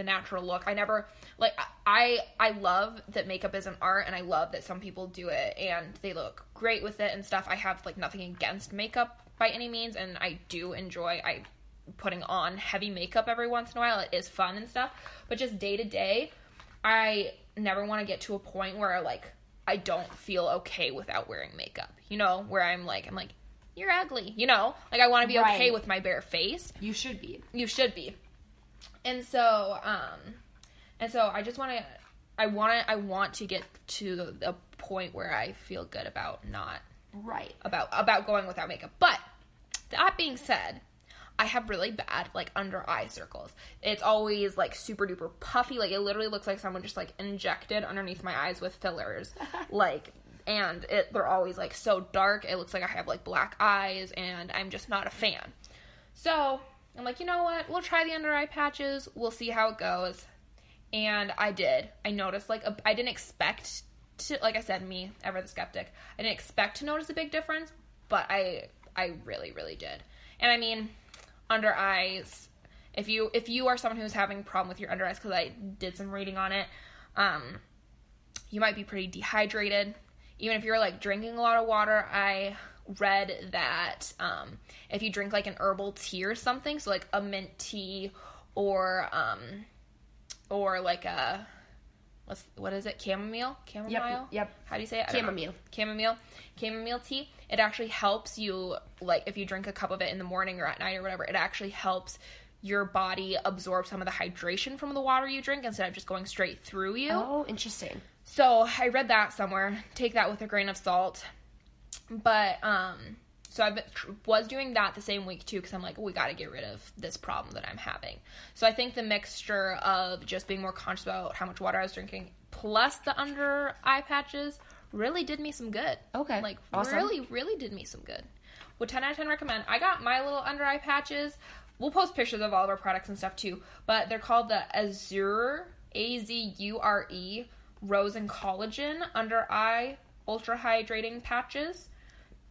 Speaker 2: the natural look. I never like I I love that makeup is an art and I love that some people do it and they look great with it and stuff. I have like nothing against makeup by any means and I do enjoy I putting on heavy makeup every once in a while. It is fun and stuff, but just day to day, I never want to get to a point where like I don't feel okay without wearing makeup. You know, where I'm like I'm like you're ugly, you know? Like I want to be okay with my bare face
Speaker 1: You should be.
Speaker 2: you should be and so um and so i just want to i want to i want to get to a point where i feel good about not
Speaker 1: Right.
Speaker 2: about about going without makeup. But that being said i have really bad like under eye circles. It's always like super duper puffy. Like it literally looks like someone just like injected underneath my eyes with fillers. Like and it they're always like so dark. It looks like i have like black eyes and i'm just not a fan. So I'm like, you know what? We'll try the under eye patches. We'll see how it goes. And I did. I noticed like I didn't expect to, like I said, me ever the skeptic. I didn't expect to notice a big difference, but I I really really did. And I mean, under eyes. If you if you are someone who's having a problem with your under eyes, because I did some reading on it, um, you might be pretty dehydrated. Even if you're like drinking a lot of water, I read that um, if you drink like an herbal tea or something, so like a mint tea or um, or like a what's what is it chamomile chamomile
Speaker 1: yep.
Speaker 2: how do you say it.
Speaker 1: Chamomile.
Speaker 2: chamomile chamomile tea it actually helps you like if you drink a cup of it in the morning or at night or whatever it actually helps your body absorb some of the hydration from the water you drink instead of just going straight through you
Speaker 1: Oh, interesting.
Speaker 2: so I read that somewhere. Take that with a grain of salt. But um, so I was doing that the same week too because I'm like, we got to get rid of this problem that I'm having. So I think the mixture of just being more conscious about how much water I was drinking, plus the under eye patches, really did me some good.
Speaker 1: Okay,
Speaker 2: like
Speaker 1: awesome.
Speaker 2: really, really did me some good. Would 10 out of 10 recommend. I got my little under eye patches. We'll post pictures of all of our products and stuff too, but they're called the Azure A Z U R E Rose and Collagen Under Eye Ultra Hydrating Patches,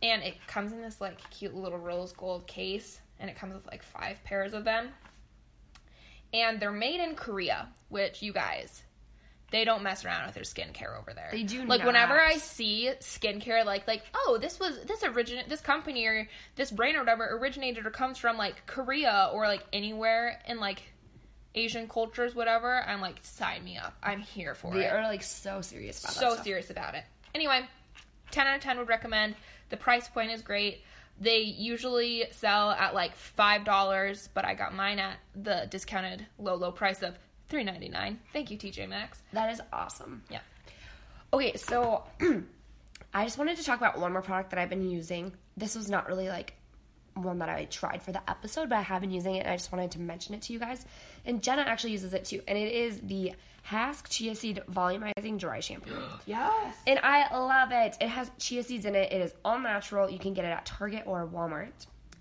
Speaker 2: and it comes in this like cute little rose gold case, and it comes with like five pairs of them, and they're made in Korea, which you guys. They don't mess around with their skincare over there.
Speaker 1: They do
Speaker 2: Like whenever. I see skincare, like like oh this was this origin this company or this brand or whatever originated or comes from like Korea or like anywhere in like Asian cultures, whatever. I'm like sign me up. I'm here for
Speaker 1: They
Speaker 2: it
Speaker 1: are like so serious about
Speaker 2: so serious about it. Anyway, 10 out of 10 would recommend. The price point is great. They usually sell at like $5, but I got mine at the discounted low, low price of Three ninety nine. Thank you, TJ Maxx.
Speaker 1: That is awesome.
Speaker 2: Yeah.
Speaker 1: Okay, so I just wanted to talk about one more product that I've been using. This was not really like one that I tried for the episode, but I have been using it and I just wanted to mention it to you guys. And Jenna actually uses it too. And it is the Hask Chia Seed Volumizing Dry Shampoo.
Speaker 2: Yes.
Speaker 1: And I love it. It has chia seeds in it. It is all natural. You can get it at Target or Walmart.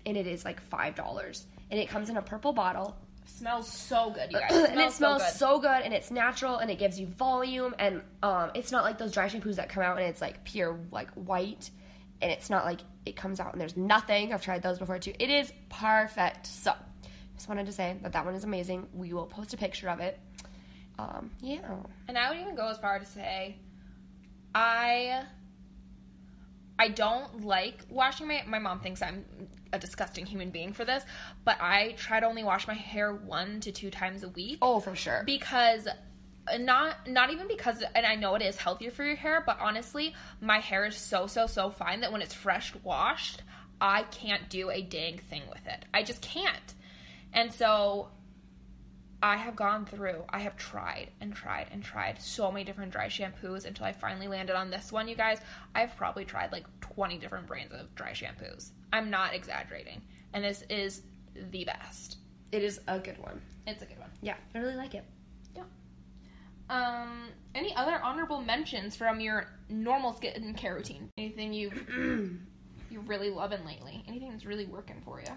Speaker 1: And it is like $5. And it comes in a purple bottle.
Speaker 2: Smells so good, you guys.
Speaker 1: and it smells
Speaker 2: good.
Speaker 1: so good and it's natural and it gives you volume and um, it's not like those dry shampoos that come out and it's like pure like white and it's not like it comes out and there's nothing i've tried those before too it is perfect so just wanted to say that that one is amazing we will post a picture of it um, yeah
Speaker 2: And I would even go as far to say, I I don't like washing my. My mom thinks I'm a disgusting human being for this, but I try to only wash my hair one to two times a week.
Speaker 1: oh for sure
Speaker 2: because not not even because and I know it is healthier for your hair, but honestly, my hair is so so so fine that when it's fresh washed, I can't do a dang thing with it. I just can't. And so I have gone through, I have tried and tried and tried so many different dry shampoos until I finally landed on this one, you guys. I've probably tried like 20 different brands of dry shampoos. I'm not exaggerating. And this is the best.
Speaker 1: it is a good one
Speaker 2: It's a good one.
Speaker 1: yeah i really like it
Speaker 2: Yeah. Um, any other honorable mentions from your normal skincare routine? Anything you you really loving lately? Anything that's really working for you?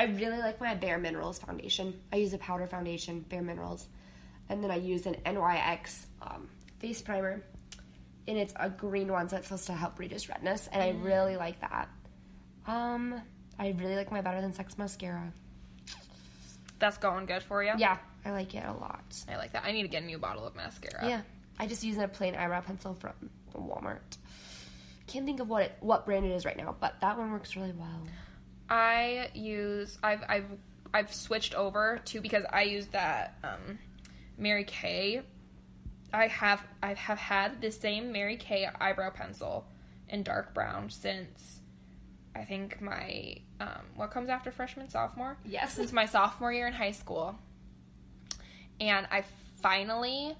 Speaker 1: I really like my Bare Minerals foundation. I use a powder foundation, Bare Minerals, and then I use an NYX um, face primer, and it's a green one, so it's supposed to help reduce redness, and I really like that. Um, I really like my Better Than Sex mascara.
Speaker 2: That's going good for you.
Speaker 1: Yeah, I like it a lot.
Speaker 2: I like that. I need to get a new bottle of mascara.
Speaker 1: Yeah, I just use a plain eyebrow pencil from Walmart. Can't think of what it, what brand it is right now, but that one works really well.
Speaker 2: I use I've I've I've switched over to because I use that um, Mary Kay. I have I have had the same Mary Kay eyebrow pencil in dark brown since I think my um, what comes after freshman sophomore.
Speaker 1: Yes.
Speaker 2: since my sophomore year in high school, and I finally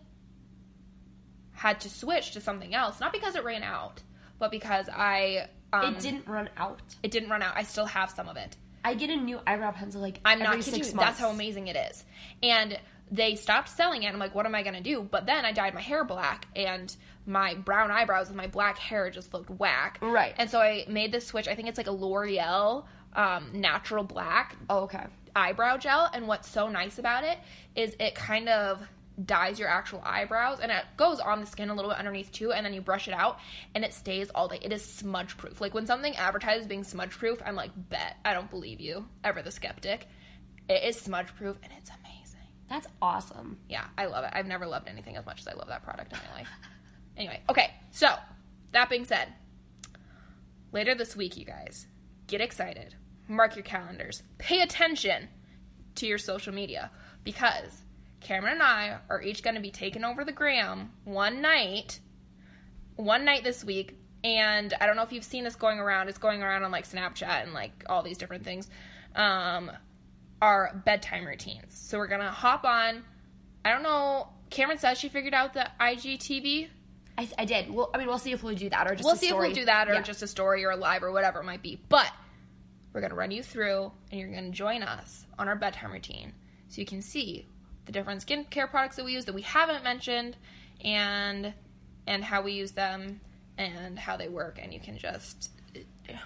Speaker 2: had to switch to something else. Not because it ran out, but because I um,
Speaker 1: it didn't run out.
Speaker 2: it didn't run out. I still have some of it.
Speaker 1: I get a new eyebrow pencil like
Speaker 2: I'm
Speaker 1: every
Speaker 2: not kidding you. That's how amazing it is. And they stopped selling it. I'm like, what am I gonna do? But then I dyed my hair black, and my brown eyebrows and my black hair just looked whack.
Speaker 1: Right.
Speaker 2: And so I made this switch. I think it's like a L'Oreal um, natural black
Speaker 1: Oh, okay.
Speaker 2: eyebrow gel. And what's so nice about it is it kind of dyes your actual eyebrows and it goes on the skin a little bit underneath too and then you brush it out and it stays all day. It is smudge proof like when something advertises being smudge proof i'm like bet i don't believe you. Ever the skeptic. It is smudge proof and it's amazing.
Speaker 1: That's awesome.
Speaker 2: yeah i love it. I've never loved anything as much as i love that product in my life. Anyway okay so that being said later this week you guys get excited. Mark your calendars. Pay attention to your social media because Cameron and I are each going to be taking over the gram one night, one night this week. And I don't know if you've seen this going around. It's going around on like Snapchat and like all these different things. Um, our bedtime routines. So we're gonna hop on. I don't know. Cameron says she figured out the IGTV.
Speaker 1: I, I did. Well, I mean, we'll see if we'll do that or just.
Speaker 2: We'll see
Speaker 1: story.
Speaker 2: if we'll do that or
Speaker 1: Yeah.
Speaker 2: just a story or a live or whatever it might be. But we're going to run you through and you're going to join us on our bedtime routine so you can see the different skincare products that we use that we haven't mentioned and and how we use them and how they work and you can just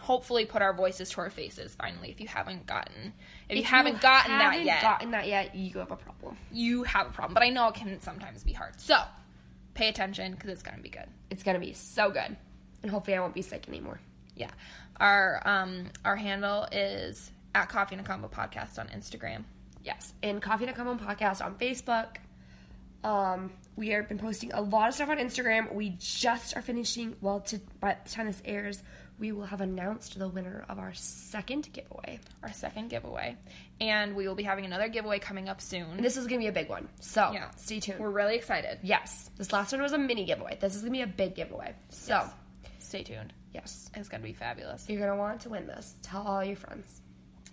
Speaker 2: hopefully put our voices to our faces finally if you haven't gotten if, you haven't gotten that
Speaker 1: haven't
Speaker 2: yet
Speaker 1: gotten that yet, you have a problem.
Speaker 2: you have a problem but i know it can sometimes be hard so pay attention because it's to be good
Speaker 1: It's gonna be so good, and hopefully, I won't be sick anymore.
Speaker 2: Yeah. Our um our handle is at Coffee and a Combo Podcast on Instagram.
Speaker 1: Yes, and Coffee to Come On podcast on Facebook. Um, we have been posting a lot of stuff on Instagram. We just are finishing. Well, to by the time this airs, we will have announced the winner of our second giveaway.
Speaker 2: Our second giveaway. And we will be having another giveaway coming up soon.
Speaker 1: And this is gonna be a big one, so
Speaker 2: yeah.
Speaker 1: stay tuned.
Speaker 2: We're really excited.
Speaker 1: yes, this last one was a mini giveaway. This is gonna be a big giveaway. So,
Speaker 2: Yes. Stay tuned.
Speaker 1: yes,
Speaker 2: It's gonna be fabulous.
Speaker 1: you're gonna want to win this. Tell all your friends.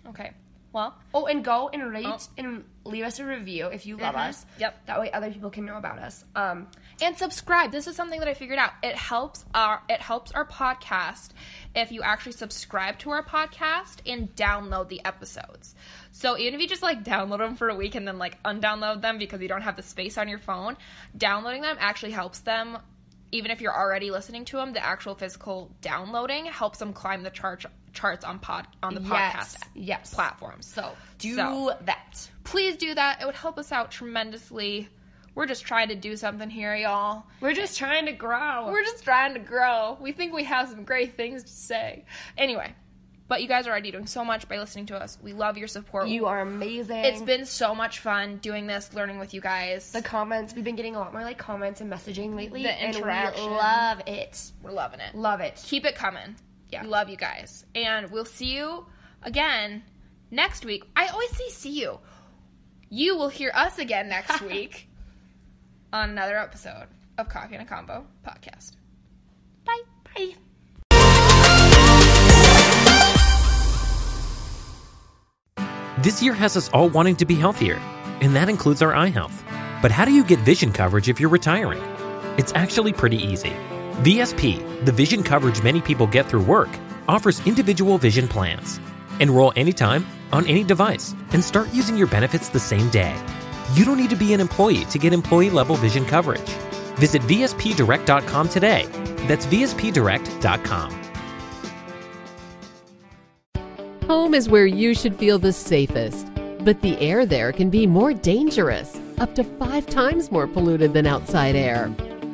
Speaker 2: Okay. Well,
Speaker 1: Oh, and go and rate
Speaker 2: Oh.
Speaker 1: and leave us a review if you love
Speaker 2: Mhm.
Speaker 1: us.
Speaker 2: Yep.
Speaker 1: That way other people can know about us. Um,
Speaker 2: and subscribe. This is something that I figured out. It helps our it helps our podcast if you actually subscribe to our podcast and download the episodes. So even if you just like download them for a week and then like undownload them because you don't have the space on your phone, downloading them actually helps them. Even if you're already listening to them, the actual physical downloading helps them climb the chart charts on pod on the podcast
Speaker 1: yes.
Speaker 2: platforms. So
Speaker 1: do
Speaker 2: so,
Speaker 1: that.
Speaker 2: please do that. It would help us out tremendously. We're just trying to do something here, y'all.
Speaker 1: We're just trying to grow.
Speaker 2: We're just trying to grow. We think we have some great things to say. Anyway, but you guys are already doing so much by listening to us. We love your support.
Speaker 1: you are amazing.
Speaker 2: It's been so much fun doing this, learning with you guys.
Speaker 1: the comments. We've been getting a lot more like comments and messaging lately.
Speaker 2: The interaction.
Speaker 1: love it.
Speaker 2: We're loving it.
Speaker 1: Love it.
Speaker 2: Keep it coming.
Speaker 1: Yeah.
Speaker 2: We love you guys. And we'll see you again next week. I always say see you. You will hear us again next week on another episode of Coffee and a Combo podcast.
Speaker 1: Bye. Bye.
Speaker 7: This year has us all wanting to be healthier, and that includes our eye health. But how do you get vision coverage if you're retiring? It's actually pretty easy. VSP, the vision coverage many people get through work, offers individual vision plans. Enroll anytime, on any device, and start using your benefits the same day. You don't need to be an employee to get employee level vision coverage. Visit VSPDirect.com today. That's VSPDirect.com.
Speaker 6: Home is where you should feel the safest, but the air there can be more dangerous, up to five times more polluted than outside air.